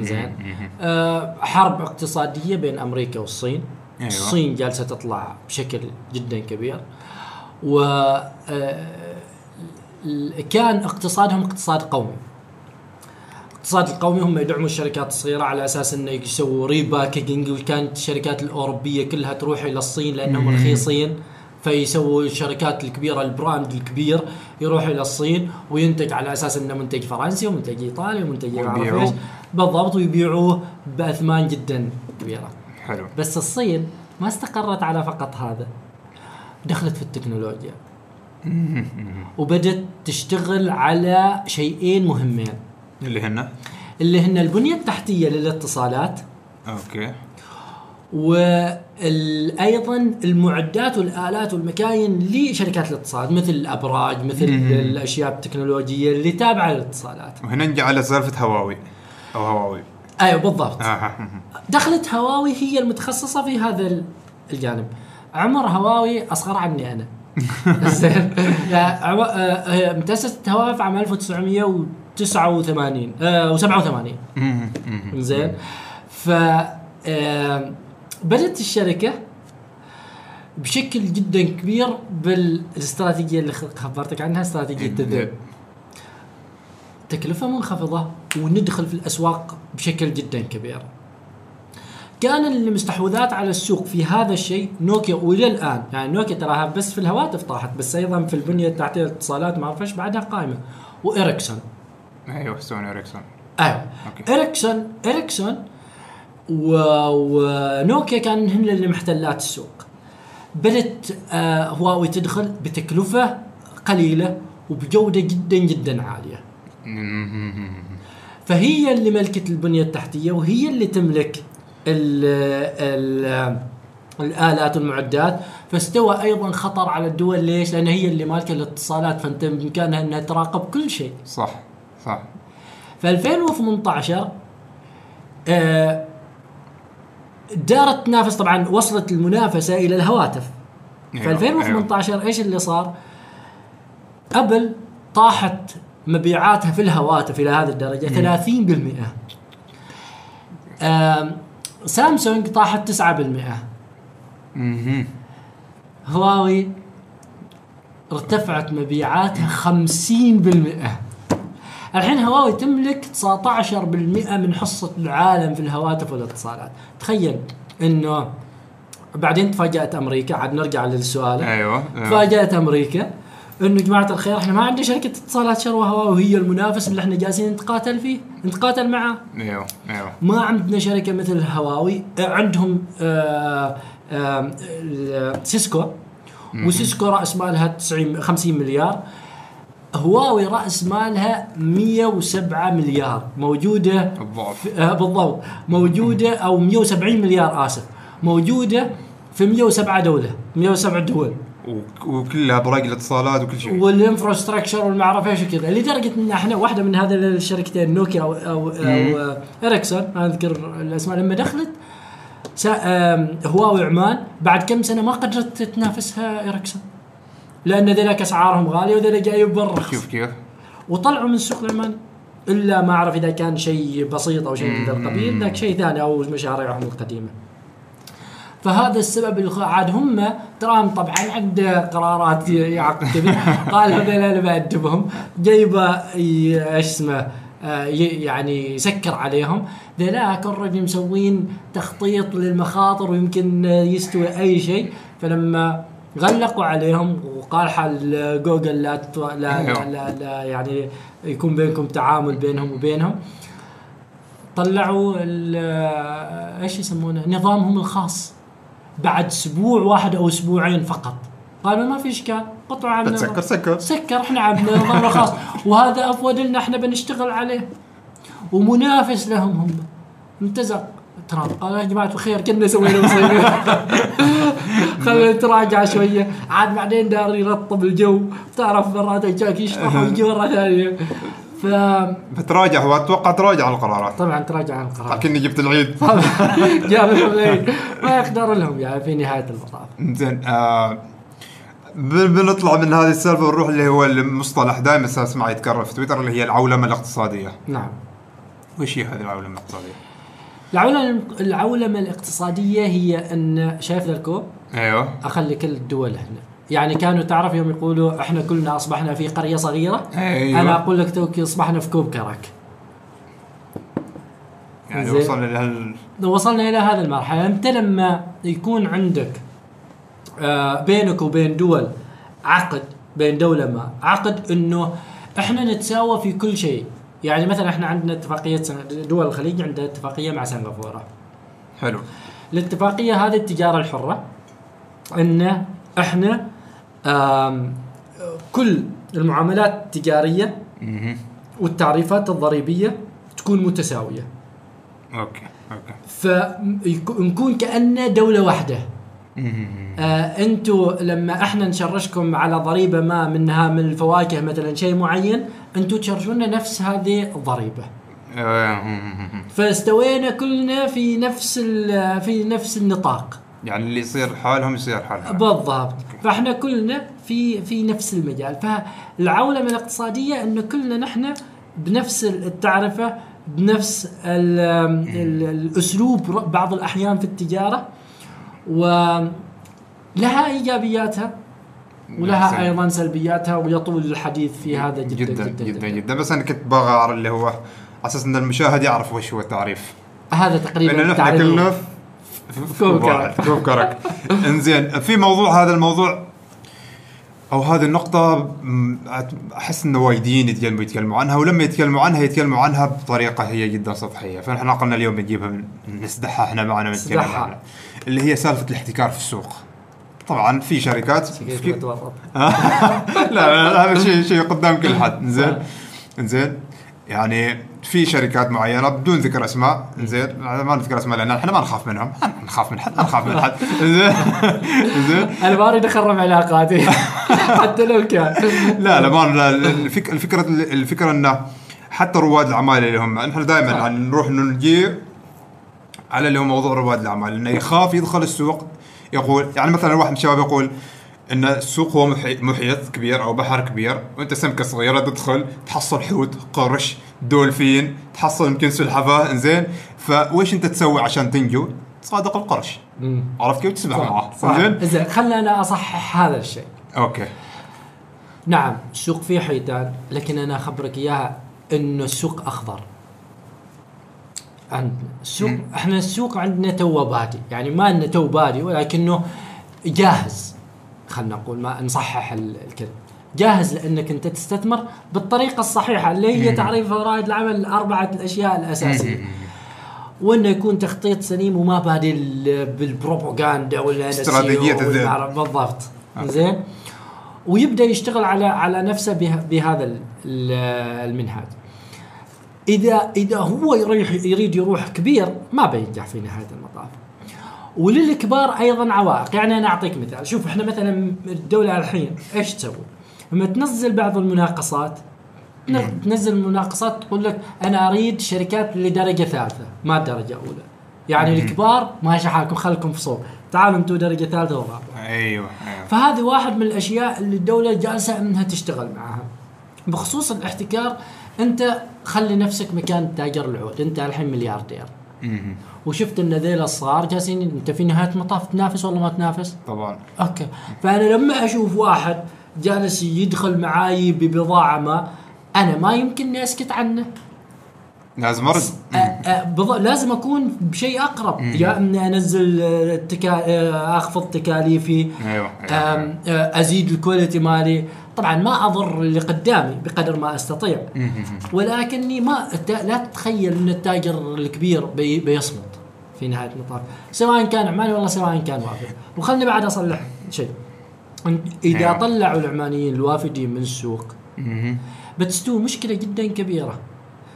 زين؟ آه حرب اقتصادية بين أمريكا والصين. أيوة. الصين جالسة تطلع بشكل جدا كبير. و آه، كان اقتصادهم اقتصاد قومي. الاقتصاد القومي هم يدعموا الشركات الصغيرة على أساس إنه يسووا repackaging وكانت الشركات الأوروبية كلها تروح إلى الصين لأنهم رخيصين. فيسووا الشركات الكبيرة ال brand الكبير يروح إلى الصين وينتج على أساس إنه منتج فرنسي ومنتج إيطالي ومنتج. إيش. بالضبط ويبيعوه بأثمان جدا كبيرة. حلو. بس الصين ما استقرت على فقط هذا دخلت في التكنولوجيا. وبدت تشتغل على شيئين مهمين. اللي هن؟ اللي هن البنية التحتية للاتصالات. أوكي. وأيضا المعدات والآلات والمكاين لشركات الاتصالات مثل الأبراج مثل الأشياء التكنولوجية اللي تابعة للاتصالات. وهنا نجي على سالفة هواوي أو هواوي. أيوه بالضبط. آه. دخلت هواوي هي المتخصصة في هذا ال- الجانب. عمر هواوي أصغر عني أنا. زين. عم- آه، متاسسه هواوي في عام 1989 آه، و87 زين. ف بدات الشركة بشكل جدا كبير بالإستراتيجية اللي خبرتك عنها استراتيجية الذئب تكلفة منخفضة وندخل في الأسواق بشكل جدا كبير. كان المستحوذات على السوق في هذا الشيء نوكيا وإلى الآن. يعني نوكيا تراها بس في الهواتف طاحت بس أيضا في البنية التحتية للاتصالات ما أعرف إيش بعدها قائمة. واريكسون أيوه سوني إريكسون أيوه okay. إريكسون إريكسون و... ونوكيا كان هن اللي محتلات السوق بدت آه هواوي تدخل بتكلفة قليلة وبجودة جدا جدا عالية فهي اللي ملكت البنية التحتية وهي اللي تملك ال ال الآلات والمعدات فاستوى أيضا خطر على الدول ليش؟ لأن هي اللي مالكة الاتصالات فأنت بإمكانها إنها تراقب كل شيء. صح صح. في 2018 آه، دارت تنافس طبعا وصلت المنافسة إلى الهواتف. في أيوة، 2018 إيش اللي صار؟ أبل طاحت مبيعاتها في الهواتف إلى هذه الدرجة 30% آم، سامسونج طاحت 9% مهم. هواوي ارتفعت مبيعاتها 50% الحين هواوي تملك 19% من حصة العالم في الهواتف والاتصالات. تخيل إنه بعدين تفاجأت أمريكا عاد نرجع للسؤال. أيوه تفاجأت أمريكا إنه جماعة الخير إحنا ما عندنا شركة اتصالات شروه هواوي وهي المنافس اللي إحنا جالسين نتقاتل فيه نتقاتل معاه أيوه أيوه. ما عندنا شركة مثل هواوي. آه، عندهم آه، آه، ال- سيسكو. وسيسكو رأس مالها 90 50 مليار. هواوي رأس مالها 107 مليار. موجودة الضعف. في- آه، بالضبط. موجودة أو 170 مليار آسف. موجودة في 107 دولة 107 دول. وك- وكلها برق الاتصالات وكل شيء. وال infrastructure وما أعرف إيش وكذا لدرجه إن إحنا واحدة من هذه الشركتين نوكيا أو أو, أو اريكسون ما أذكر الأسماء. لما دخلت هواوي عمان بعد كم سنة ما قدرت تنافسها اريكسون لأن ذيلاك أسعارهم غالية وذيلا جايب برخص شوف كيف وطلعوا من السوق العماني إلا ما أعرف إذا كان شيء بسيط أو شيء من ذا القبيل ذاك شيء ثاني أو مشاريعهم القديمه فهذا السبب اللي عاد هم ترامب طبعا عنده قرارات يعقب قال هذول أنا بأدبهم. جايبه إيش اسمه آه، يعني يسكر عليهم. ذلاك already مسوين تخطيط للمخاطر ويمكن يستوي أي شيء. فلما غلقوا عليهم حال جوجل لا. لا, لا, أيوه. لا, لا يعني يكون بينكم تعامل بينهم وبينهم. طلعوا إيش يسمونه؟ نظامهم الخاص. بعد أسبوع واحد أو أسبوعين فقط. قالوا ما في إشكال قطعوا عنا تسكر سكر سكر إحنا عندنا نظام خاص. وهذا أفود لنا إحنا بنشتغل عليه. ومنافس لهم هم. انتزق ترامب قال يا جماعة الخير كنا سوينا مصيبه خلينا نتراجع شوية. عاد بعدين دار يرطب الجو. تعرف مرات جاك يشطح ويجي مرة ثانية. فطبعا بتراجع هو أتوقع تراجع على القرارات. تراجع عن القرار لكني جبت العيد. جاب العيد. ما يقدر لهم يعني في نهاية المطاف. زين آه بنطلع من هذه السالفة ونروح اللي هو المصطلح. دائما اسمع يتكرر في تويتر اللي هي العولمة الاقتصادية. نعم. وش هي هذه العولمة الاقتصادية؟ العولمه العولمة الاقتصادية هي أن شايف ذا الكوب؟ أيوه. أخلي كل الدول هنا. يعني كانوا تعرف يوم يقولوا إحنا كلنا أصبحنا في قرية صغيرة؟ أيوه. أنا أقول لك توكي أصبحنا في كوب كرك يعني. وصلنا لهال وصلنا إلى هذه المرحلة. أنت لما يكون عندك آه بينك وبين دول عقد بين دولة ما عقد إنه إحنا نتساوى في كل شيء. يعني مثلا إحنا عندنا اتفاقية دول الخليج عندها اتفاقية مع سنغافورة حلو الاتفاقية هذه التجارة الحرة ان إحنا كل المعاملات التجارية. والتعريفات الضريبية تكون متساوية okay okay فنكون كأننا دولة واحدة مهم. آه أنتوا لما إحنا نشرشكم على ضريبة ما منها من الفواكه مثلا شيء معين أنتوا تشرشونا نفس هذه الضريبة. آه،. فاستوينا كلنا في نفس في نفس النطاق. يعني اللي يصير حالهم يصير حالهم بالضبط. فاحنا كلنا في في نفس المجال. فالعولمة الاقتصادية انه كلنا نحن بنفس التعرفة بنفس ال ال الأسلوب بعض الأحيان في التجارة. ولها إيجابياتها ولها. أيضا سلبياتها ويطول الحديث في هذا جدا جدا جدا, جدا جدا بس أنا كنت باغى أعرف اللي هو على أساس إن المشاهد يعرف وش هو التعريف هذا تقريبا لأن إحنا. كلنا في- كرك. كوب كرك إنزين في موضوع هذا الموضوع أو هذه النقطة أحس إنه وايدين يتكلموا يتكلموا عنها ولما يتكلموا عنها يتكلموا عنها بطريقة هي جدا سطحية. فنحن قلنا اليوم بنجيبها من نسدحها إحنا معنا نسدحها. عنها اللي هي سالفة الاحتكار في السوق. طبعا في شركات كيف في لا هذا شيء شيء قدام كل حد. زين؟ زين؟ يعني في شركات معينة بدون ذكر اسماء. زين ما نذكر اسماء لأن إحنا ما نخاف منهم. نخاف من حد نخاف من حد. زين زين. أنا ما أريد أخرب علاقاتي. حتى لو كان. لا لا ما الفكرة الفكرة انه حتى رواد الأعمال اللي هم إحنا دائما يعني نروح نجي على اللي هو موضوع رواد الأعمال إنه يخاف يدخل السوق يقول يعني مثلا واحد من الشباب يقول إن السوق هو محي- محيط كبير أو بحر كبير وأنت سمكة صغيرة تدخل تحصل حوت قرش دولفين تحصل يمكن سلحفاة إنزين. فويش أنت تسوي عشان تنجو؟ تصادق القرش. عرفت كيف تسبح معاه؟ صح. زين زين خلنا أنا أصحح هذا الشيء. okay. نعم السوق فيه حيتان لكن أنا أخبرك إياها انه السوق أخضر. عندنا السوق إحنا السوق عندنا تو بادي. يعني ما إنه تو بادي ولكنه جاهز. خلينا نقول ما نصحح ال- الكلمة جاهز لأنك أنت تستثمر بالطريقة الصحيحة اللي هي تعريف رائد العمل الاربعه الأشياء الأساسية. وإنه يكون تخطيط سليم وما بادي ال- بالبروباغندا ولا. والمعرف- بالضبط. زين؟ ويبدأ يشتغل على على نفسه به- بهذا ال- ال- المنهاج. اذا إذا هو يريح يريد يروح كبير ما بينجح في نهاية المطاف. وللكبار أيضا عوائق. يعني أنا أعطيك مثال. شوف إحنا مثلا الدولة الحين إيش تسوي؟ لما تنزل بعض المناقصات تن- تنزل المناقصات تقول لك أنا أريد شركات لدرجة ثالثة ما درجه اولى يعني الكبار ماشي حالكم خلكم في صوب. تعالوا أنتم درجة ثالثة ورابعه أيوه أيوه. فهذه واحد من الأشياء اللي الدولة جالسة إنها تشتغل معها. بخصوص الاحتكار أنت خلي نفسك مكان تاجر العود. أنت الحين ملياردير. وشفت إن ذيل الصغار جالسين أنت في نهاية المطاف تنافس ولا ما تنافس؟ طبعا. أوكي. فأنا لما أشوف واحد جالس يدخل معاي ببضاعة ما أنا ما يمكنني أسكت عنه. لازم أرد. بالضبط لازم أكون بشيء أقرب. يا إني أنزل آه، التكا... آه، أخفض تكاليفي. أيوه آم، آه، أزيد ال quality مالي. طبعا ما أضر اللي قدامي بقدر ما أستطيع. ولكني ما لا تتخيل أن التاجر الكبير بي... بيصمت في نهاية المطاف سواء كان عماني والله سواء كان وافد. وخلني بعد أصلح شيء. إذا أيوة. طلعوا العمانيين الوافدين من السوق بتستوي مشكلة جدا كبيرة.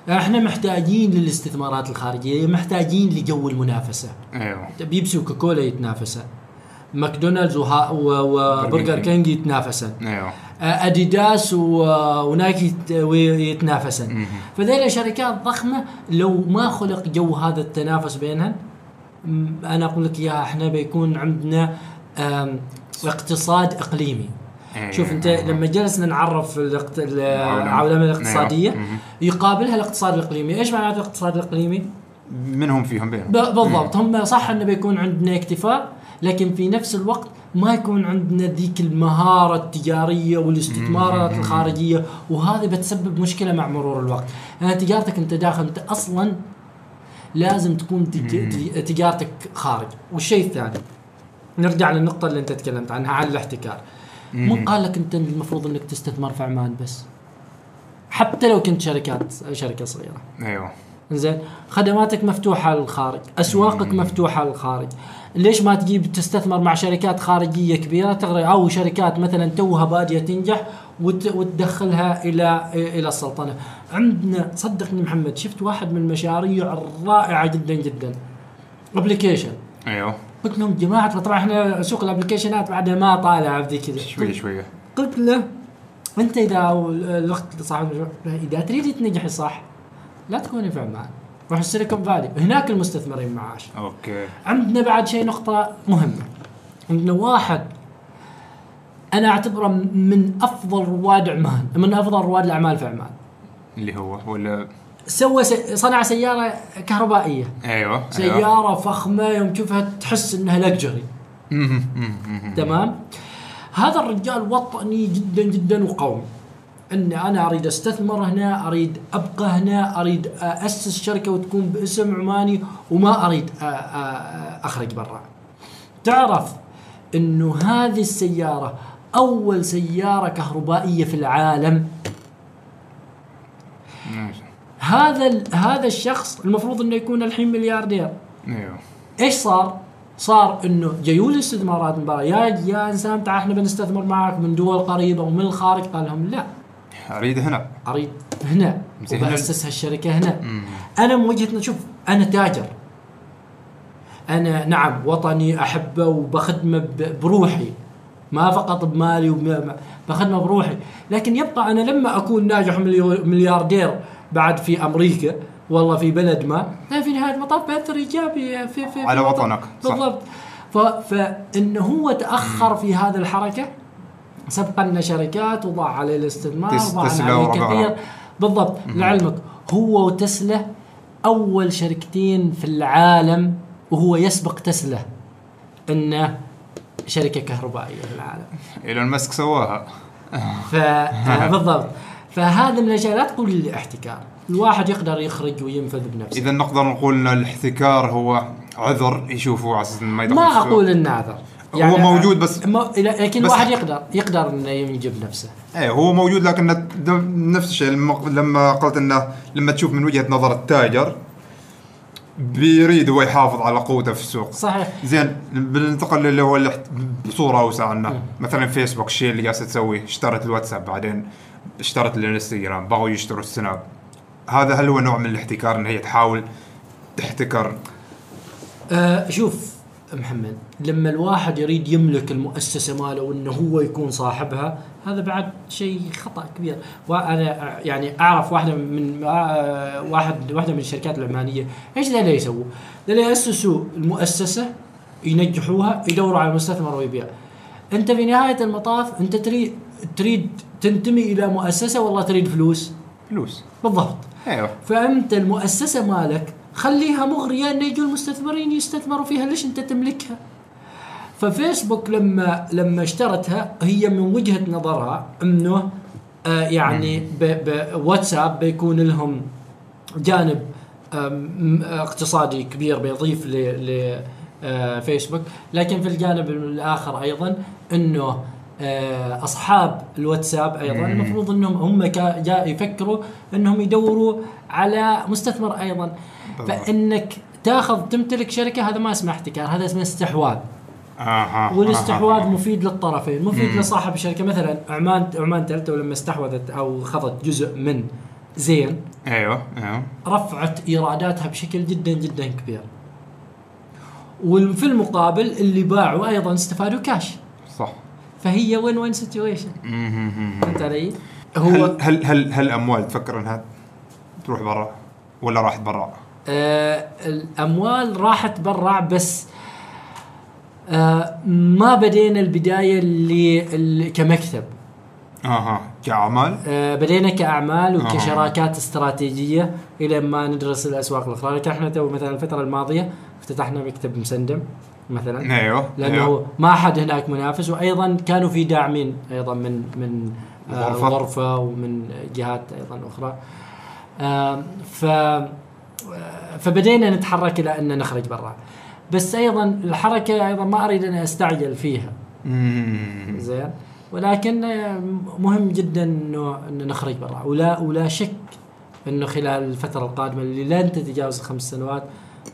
إحنا محتاجين للاستثمارات الخارجية محتاجين لجو المنافسة. أيوه. بيبسي وكوكولا يتنافسن ماكدونالدز وبرجر كينج. يتنافسن أيوه. أديداس و- ونايكي يت- يتنافسن فذيلا شركات ضخمة لو ما خلق جو هذا التنافس بينهن م- أنا أقول لك إياها إحنا بيكون عندنا اقتصاد إقليمي أيوة. شوف أنت لما جلسنا نعرف. العولمة الاقتصادية أيوة. مهم. يقابلها الاقتصاد الإقليمي إيش معناته الاقتصاد الإقليمي منهم فيهم بينهم بالضبط هم صح إنه بيكون عندنا اكتفاء لكن في نفس الوقت ما يكون عندنا ذيك المهارة التجارية والاستثمارات الخارجية وهذه بتسبب مشكلة مع مرور الوقت. يعني تجارتك أنت داخل أنت أصلا لازم تكون تج- تج- تجارتك خارج. والشيء الثاني نرجع للنقطة اللي أنت تكلمت عنها عن الاحتكار. مو قال لك أنت المفروض إنك تستثمر في عمان بس؟ حتى لو كنت شركات شركة صغيرة. أيوه. زين. خدماتك مفتوحة للخارج أسواقك مفتوحة للخارج. ليش ما تجيب تستثمر مع شركات خارجية كبيرة تغري أو شركات مثلا توها بادية تنجح وت- وتدخلها إلى إلى السلطنة. عندنا صدقني محمد شفت واحد من المشاريع الرائعة جدا جدا. application. أيوه. قلت لهم جماعة طبعا إحنا سوق ال applicationات بعدها ما طالع بدي كذا شوية شوية. قلت له أنت إذا الاخت صاحب المشروع إذا تريدي تنجحي صح. لا تكوني في عمان روح السيليكون فالي هناك المستثمرين معاش. أوكي. عندنا بعد شيء نقطة مهمة. عندنا واحد أنا أعتبره من أفضل رواد عمان من أفضل رواد الأعمال في عمان. اللي هو ولا؟ سوى س... صنع سيارة كهربائية. أيوه أيوه. سيارة فخمة يوم تشوفها تحس إنها لكجري. تمام؟ هذا الرجال وطني جدا جدا وقومي اني أنا أريد أستثمر هنا أريد أبقى هنا أريد اسس شركة وتكون باسم عماني وما أريد أخرج برا. تعرف انه هذه السيارة أول سيارة كهربائية في العالم. هذا هذا الشخص المفروض أنه يكون الحين ملياردير. أيوه. إيش صار؟ صار أنه جايوا لي استثمارات من برا يا يا إنسان تعال إحنا بنستثمر معك من دول قريبة ومن الخارج. قال لهم لا. أريد هنا. أريد هنا. وباسس هالشركة هنا. أنا من وجهة شوف أنا تاجر. أنا نعم وطني أحبه وبخدمه بروحي. ما فقط بمالي بخدمه بروحي. لكن يبقى أنا لما أكون ناجح ملياردير بعد في أمريكا والله في بلد ما لا في نهاية المطاف بأثر إيجابي في في على وطنك،. بالضبط. فإنه هو تأخر في هذه الحركة سبق لنا شركات وضاع عليه الاستثمار وضاع عليه. كثير. بالضبط. لعلمك هو وتسلا أول شركتين في العالم وهو يسبق تسلا انه شركة كهربائية في العالم. إيلون ماسك سواها. ف بالضبط. فهذا من الأشياء لا تقول لي احتكار الواحد يقدر يخرج وينفذ بنفسه. إذا نقدر نقول إن الاحتكار هو عذر يشوفوه على أساس ما يدخل ما. أقول إنه عذر. هو موجود بس- ما لكن بس- الواحد يقدر يقدر إنه ينجب نفسه. إيه هو موجود لكن نفس الشيء لما- قلت انه لما تشوف من وجهة نظر التاجر بيريد هو يحافظ على قوته في السوق. صحيح. زين بننتقل اللي هو الاحت- بصورة أوسع عنه. مثلا فيسبوك الشيء اللي جالسة تسويه. اشترت الواتساب بعدين اشترت الانستغرام بغوا يشتروا السناب. هذا هل هو نوع من الاحتكار إن هي تحاول تحتكر؟ آه شوف محمد لما الواحد يريد يملك المؤسسة ماله وإنه هو يكون صاحبها هذا بعد شيء خطأ كبير. وأنا يعني أعرف واحدة من آه واحد واحدة من الشركات العمانية إيش ذا اللي يسووا؟ ذا اللي يأسسوا المؤسسة ينجحوها يدوروا على مستثمر ويبيع. أنت في نهاية المطاف أنت تريد تريد تنتمي إلى مؤسسة والله تريد فلوس؟ فلوس. بالضبط. أيوه. فأنت المؤسسة مالك خليها مغرية إن يجوا المستثمرين يستثمروا فيها ليش أنت تملكها ففيسبوك لما لما اشترتها هي من وجهة نظرها إنه آه يعني ب- ب- واتساب بيكون لهم جانب اقتصادي كبير بيضيف ل آه، لكن في الجانب الآخر أيضا إنه آه، أصحاب الواتساب أيضا. المفروض إنهم هم كا- جا يفكروا إنهم يدوروا على مستثمر أيضا. فإنك تاخذ تمتلك شركة هذا ما اسمه احتكار هذا اسمه استحواذ آها والاستحواذ أها. مفيد للطرفين مفيد مم. لصاحب الشركة مثلا عمان عمان تلتو لما استحوذت أو خذت جزء من زين أيوه أيوه رفعت إيراداتها بشكل جدا جدا كبير وفي المقابل اللي باعوا أيضا استفادوا كاش صح فهي وين وين سيتويشن. فهمت علي؟ هو هل هل هل هل الاموال تفكر إنها تروح برا ولا راحت برا؟ آه الأموال راحت برا بس آه ما بدينا البداية اللي, كمكتب آها كأعمال آه بدينا كأعمال. وكشراكات استراتيجية إلى ما ندرس الأسواق الأخرى لكن إحنا تو مثلا الفترة الماضية افتتحنا مكتب مسندم مثلا أيوه لأنه أيوه. ما حد هناك منافس وأيضا كانوا في داعمين أيضا من من آه،. غرفه ومن جهات أيضا أخرى ف فبدينا نتحرك إلى أن نخرج برا. بس أيضا الحركة أيضا ما أريد أن أستعجل فيها. زين. ولكن مهم جدا إنه نخرج برا. ولا ولا شك إنه خلال الفترة القادمة اللي لن تتجاوز الخمس سنوات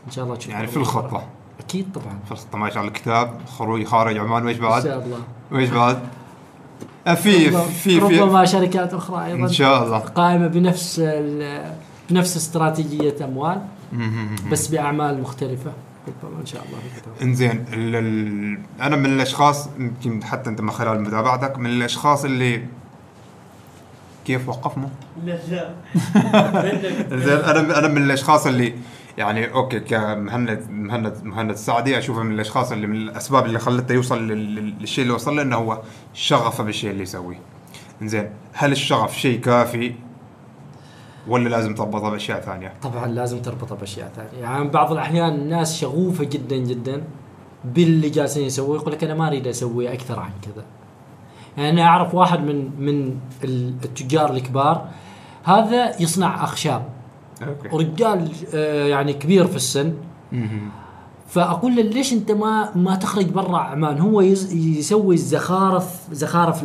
إن شاء الله تشوف يعني في الخطة. أكيد طبعا. في الخطه ما شاء الله الكتاب. خروج خارج عمان وإيش إن بعد؟ شاء الله. وإيش بعد؟ آه، في في في ربما شركات أخرى أيضا إن شاء الله. قائمة بنفس بنفس استراتيجية أموال. بس بأعمال مختلفة ربما إن شاء الله إنزين أنا من الأشخاص يمكن حتى أنت من خلال متابعتك من الأشخاص اللي كيف وقفنا؟ لا لا زين أنا أنا من الأشخاص اللي يعني أوكي كمهند مهند مهند السعدي أشوفه من الأشخاص اللي من الأسباب اللي خلته يوصل لل- لل- للشيء اللي وصل له إنه هو شغفه بالشيء اللي يسويه. زين هل الشغف شيء كافي ولا لازم تربطه بأشياء ثانية؟ طبعا لازم تربطه بأشياء ثانية يعني بعض الأحيان الناس شغوفة جدا جدا باللي جالسين يسويه يقول لك أنا ما أريد أسوي أكثر عن كذا يعني أنا أعرف واحد من من التجار الكبار هذا يصنع أخشاب أوكي. ورجال آه، يعني كبير في السن. فأقول له ليش أنت ما ما تخرج برا عمان هو يسوي الزخارف زخارف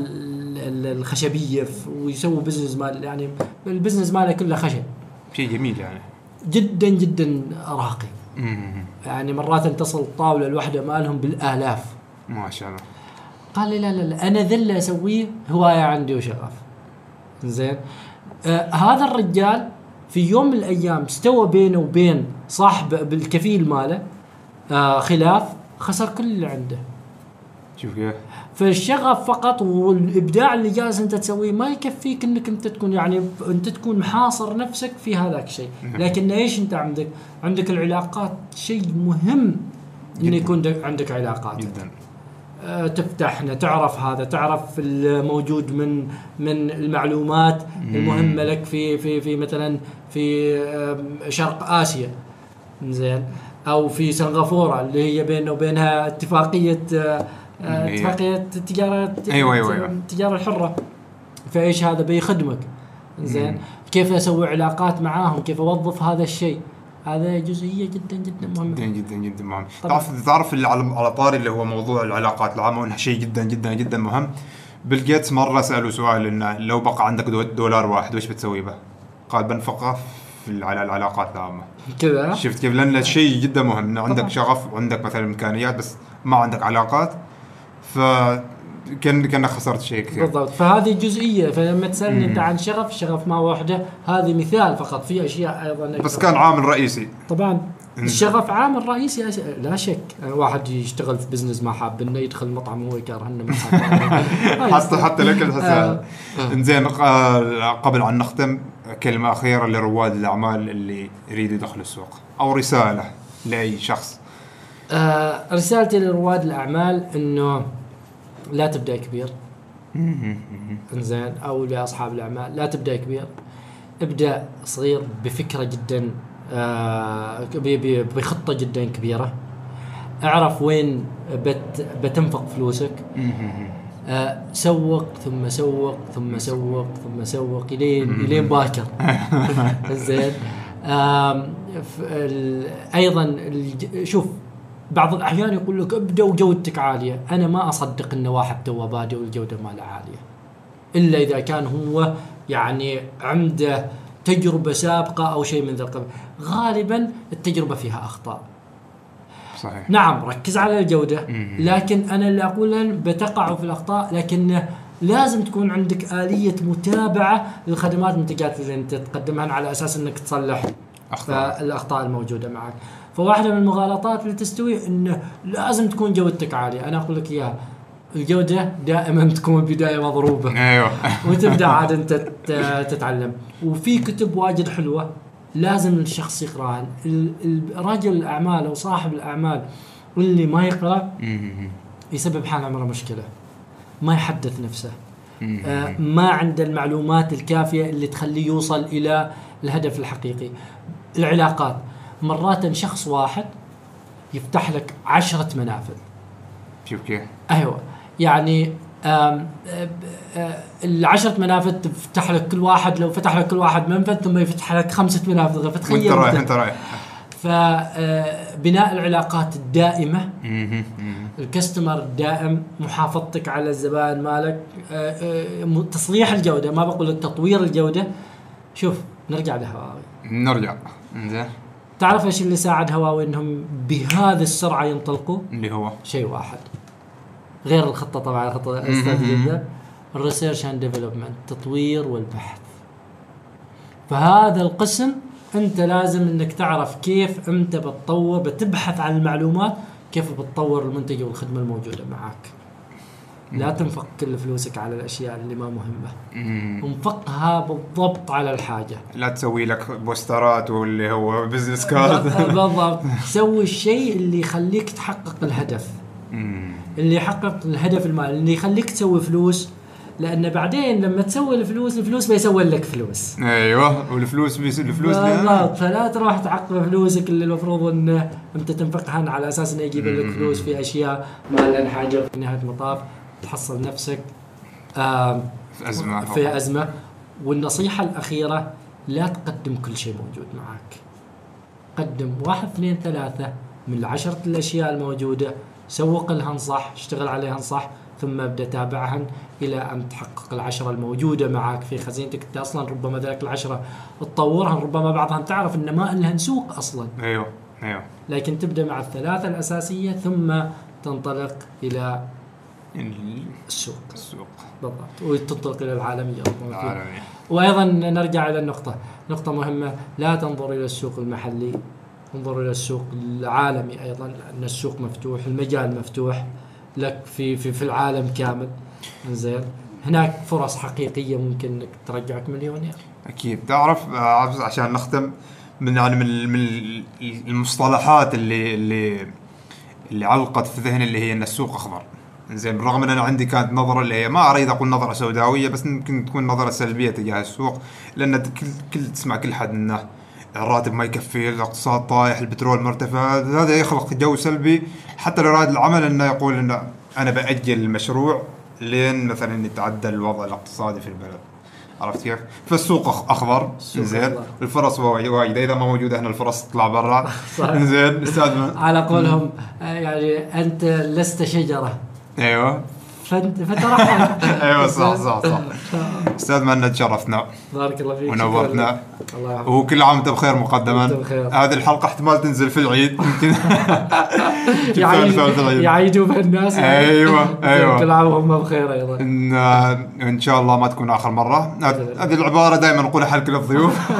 الخشبية ويسوي business مال يعني ال business ماله كله خشب شيء جميل يعني. جدا جدا راقي. يعني مرات تصل الطاوله الواحده مالهم بالآلاف ما شاء الله. قال لي لا لا لا أنا ذا اللي أسويه هواية عندي وشغف زين آه هذا الرجال في يوم من الأيام استوى بينه وبين صاحب بالكفيل ماله آه خلاف خسر كل اللي عنده شوف كيف؟ فالشغف فقط والإبداع اللي جالس أنت تسويه ما يكفيك إنك أنت تكون يعني أنت تكون محاصر نفسك في هذاك الشيء، لكن إيش أنت عندك؟ عندك العلاقات شيء مهم إنه جداً. يكون عندك- علاقات جدا. آه، تفتحنا تعرف هذا تعرف الموجود من من المعلومات المهمة لك في في في مثلا في آم، شرق آسيا زين أو في سنغافورة اللي هي بيننا وبينها اتفاقية آه، آه، اتفاقيه التجارة أيوة، أيوة، أيوة. التجارة الحرة. فإيش هذا؟ بيخدمك. زين. كيف أسوي علاقات معاهم؟ كيف أوظف هذا الشيء؟ هذا جزئية جدا جدا مهمة. جدا جدا جدا مهم. تعرف تعرف اللي على طاري اللي هو موضوع العلاقات؟ العامه وانها شيء جدا جدا جدا مهم. بيل جيتس مرة سألوا سؤال إنه لو بقى عندك دو- دولار واحد وش بتسوي به؟ قال بنفقه في على العلاقات العامه كذا؟ شفت كيف؟ لأن شيء جدا مهم. إنه عندك. شغف وعندك مثلا إمكانيات بس ما عندك علاقات. ف كان كانك خسرت شيء كثير. بالضبط. فهذه جزئية. فلما تسألني أنت عن شغف الشغف ما وحده هذه مثال فقط. في أشياء أيضا بس أكثر. كان عامل رئيسي. طبعا. الشغف عامل رئيسي. لا شك. واحد يشتغل في بزنس ما حاب إنه يدخل مطعم وهو يكرهنه ما حاب. حتى حتى لك آه. تحسها إنزين آه، قبل أن نختم كلمة أخيرة لرواد الأعمال اللي يريد يدخل السوق أو رسالة لأي شخص. آه رسالتي لرواد الأعمال إنه لا تبدأ كبير. إنزين أو لأصحاب الأعمال لا تبدأ كبير. ابدأ صغير بفكرة جدا آه بخطة جدا كبيرة. اعرف وين بت بتنفق فلوسك. آه سوق ثم سوق ثم سوق ثم سوق إلين إلين باكر. زين أيضا شوف بعض الأحيان يقول لك ابدأ وجودتك عالية. أنا ما أصدق ان واحد تو بادئ والجودة ماله عالية. إلا إذا كان هو يعني عنده تجربة سابقة أو شيء من ذا القبيل. غالبا التجربة فيها أخطاء. صحيح. نعم ركز على الجودة. مم. لكن أنا اللي أقوله بتقع في الأخطاء لكن لازم تكون عندك آلية متابعة للخدمات والمنتجات اللي أنت تقدمها على أساس أنك تصلح أخطاء. الأخطاء الموجودة معك. فواحدة من المغالطات اللي تستوي أنه لازم تكون جودتك عالية. أنا أقول لك إياها. الجودة دائما تكون بداية مضروبة. أيوه. وتبدأ عاد أنت تت- تتعلم. وفي كتب واجد حلوة لازم الشخص يقراها. رجل الأعمال أو صاحب الأعمال اللي ما يقرأ. يسبب حال عمره مشكلة. ما يحدث نفسه. آه، ما عنده المعلومات الكافية اللي تخليه يوصل إلى الهدف الحقيقي. العلاقات. مرات شخص واحد يفتح لك عشرة منافذ. شوف كيف. أيوه. يعني آم، آه، آه، العشرة منافذ تفتح لك كل واحد لو فتح لك كل واحد منفذ ثم يفتح لك خمسة منافذ. وانت فتخيل رايح أنت. انت رايح فبناء العلاقات الدائمة. الكستمر الدائم محافظتك على الزبائن مالك آه، آه، تصليح الجودة ما بقول لك تطوير الجودة. شوف نرجع لهواوي. نرجع. إنزين. تعرف إيش اللي ساعد هواوي إنهم بهذه السرعة ينطلقوا؟ اللي هو؟ شيء واحد. غير الخطة طبعا الخطة جدا. ال research and development التطوير والبحث. فهذا القسم أنت لازم إنك تعرف كيف أنت بتطور بتبحث عن المعلومات كيف بتطور المنتج والخدمة الموجودة معك. لا تنفق كل فلوسك على الأشياء اللي ما مهمة. انفقها بالضبط على الحاجة. لا تسوي لك posterات واللي هو business card بالضبط سوي الشيء اللي يخليك تحقق الهدف. اللي يحقق الهدف المالي اللي يخليك تسوي فلوس. لأن بعدين لما تسوي الفلوس الفلوس بيسوي لك فلوس. أيوه والفلوس بيصير الفلوس بالضبط. فلا تروح تعقب فلوسك اللي المفروض إنه أنت تنفقها على أساس إنه يجيب لك فلوس في أشياء. ما لها حاجة في نهاية المطاف. تحصل نفسك في أزمة في أزمة. والنصيحة الأخيرة لا تقدم كل شيء موجود معك قدم واحد اثنين ثلاثة من العشرة الأشياء الموجودة. سوق لهن صح اشتغل عليهن صح ثم ابدأ تابعهن إلى أن تحقق العشرة الموجودة معك في خزينتك أنت أصلا ربما ذلك العشرة تطورهن ربما بعضهن تعرف ان ما لهن سوق أصلا. أيوه أيوه. لكن تبدأ مع الثلاثة الأساسية ثم تنطلق إلى ال- السوق. السوق. بالضبط. وتنطلق إلى العالمية ربما في العالمي وأيضا نرجع إلى النقطة. نقطة مهمة. لا تنظر إلى السوق المحلي. انظر إلى السوق العالمي أيضا لأن السوق مفتوح المجال مفتوح لك في في في العالم كامل. زين هناك فرص حقيقية ممكن إنك ترجعك مليونير. أكيد. تعرف عشان نختم من يعني من من المصطلحات اللي اللي اللي علقت في ذهني اللي هي إن السوق أخضر. زين بالرغم أن أنا عندي كانت نظرة اللي هي ما أريد أقول نظرة سوداوية بس يمكن تكون نظرة سلبية تجاه السوق لأن كل كل تسمع كل حد إنه الراتب ما يكفي الاقتصاد طايح البترول مرتفع هذا يخلق جو سلبي. حتى لرائد العمل إنه يقول إنه أنا بأجل المشروع لين مثلا يتعدل الوضع الاقتصادي في البلد. عرفت كيف؟ فالسوق أخضر. زين. الفرص وايد إذا ما موجودة هنا الفرص تطلع برا. زين. أستاذ على قولهم آه، يعني أنت لست شجرة. أيوه. فانت أيوه صح صح صح. أستاذ مهند شرفتنا بارك الله فيك ونورتنا. الله يحفظك. وكل عام وأنت بخير مقدما. هذه الحلقة احتمال تنزل في العيد. يمكن. يعيدوا الناس. أيوة، أيوة. كل عام وهم بخير أيضا. ان إن شاء الله ما تكون آخر مرة. هذه العبارة دائما نقولها حق كل الضيوف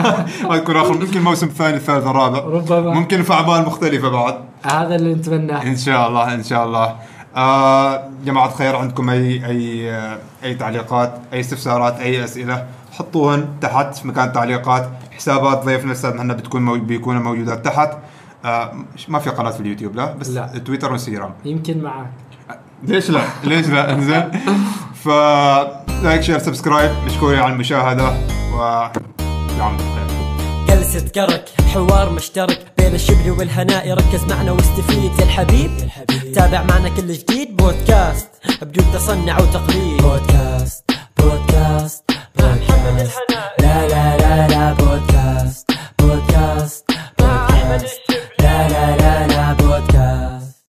ما تكون اخر يمكن الموسم الثاني الثالث الرابع. ربما. ممكن في أعمال مختلفة بعد. هذا اللي نتمناه. إن شاء الله إن شاء الله. آه جماعة الخير عندكم اي أي آه، أي تعليقات أي استفسارات أي أسئلة حطوهن تحت في مكان التعليقات حسابات ضيفنا الاستاذ مهند بتكون مو... بيكونوا موجودات تحت. آه ما في قناة في اليوتيوب لا بس لا. تويتر وإنستغرام. يمكن معك ليش لا؟ ليش لا؟ إنزين. ف like share subscribe مشكورين على المشاهدة. و يعم بخير جلسة كرك حوار مشترك بين الشبل والهناء. ركز معنا واستفيد يا الحبيب, الحبيب تابع معنا كل جديد. بودكاست بدون تصنع وتقليد. بودكاست بودكاست بودكاست. لا لا لا لا بودكاست بودكاست بودكاست. لا لا لا.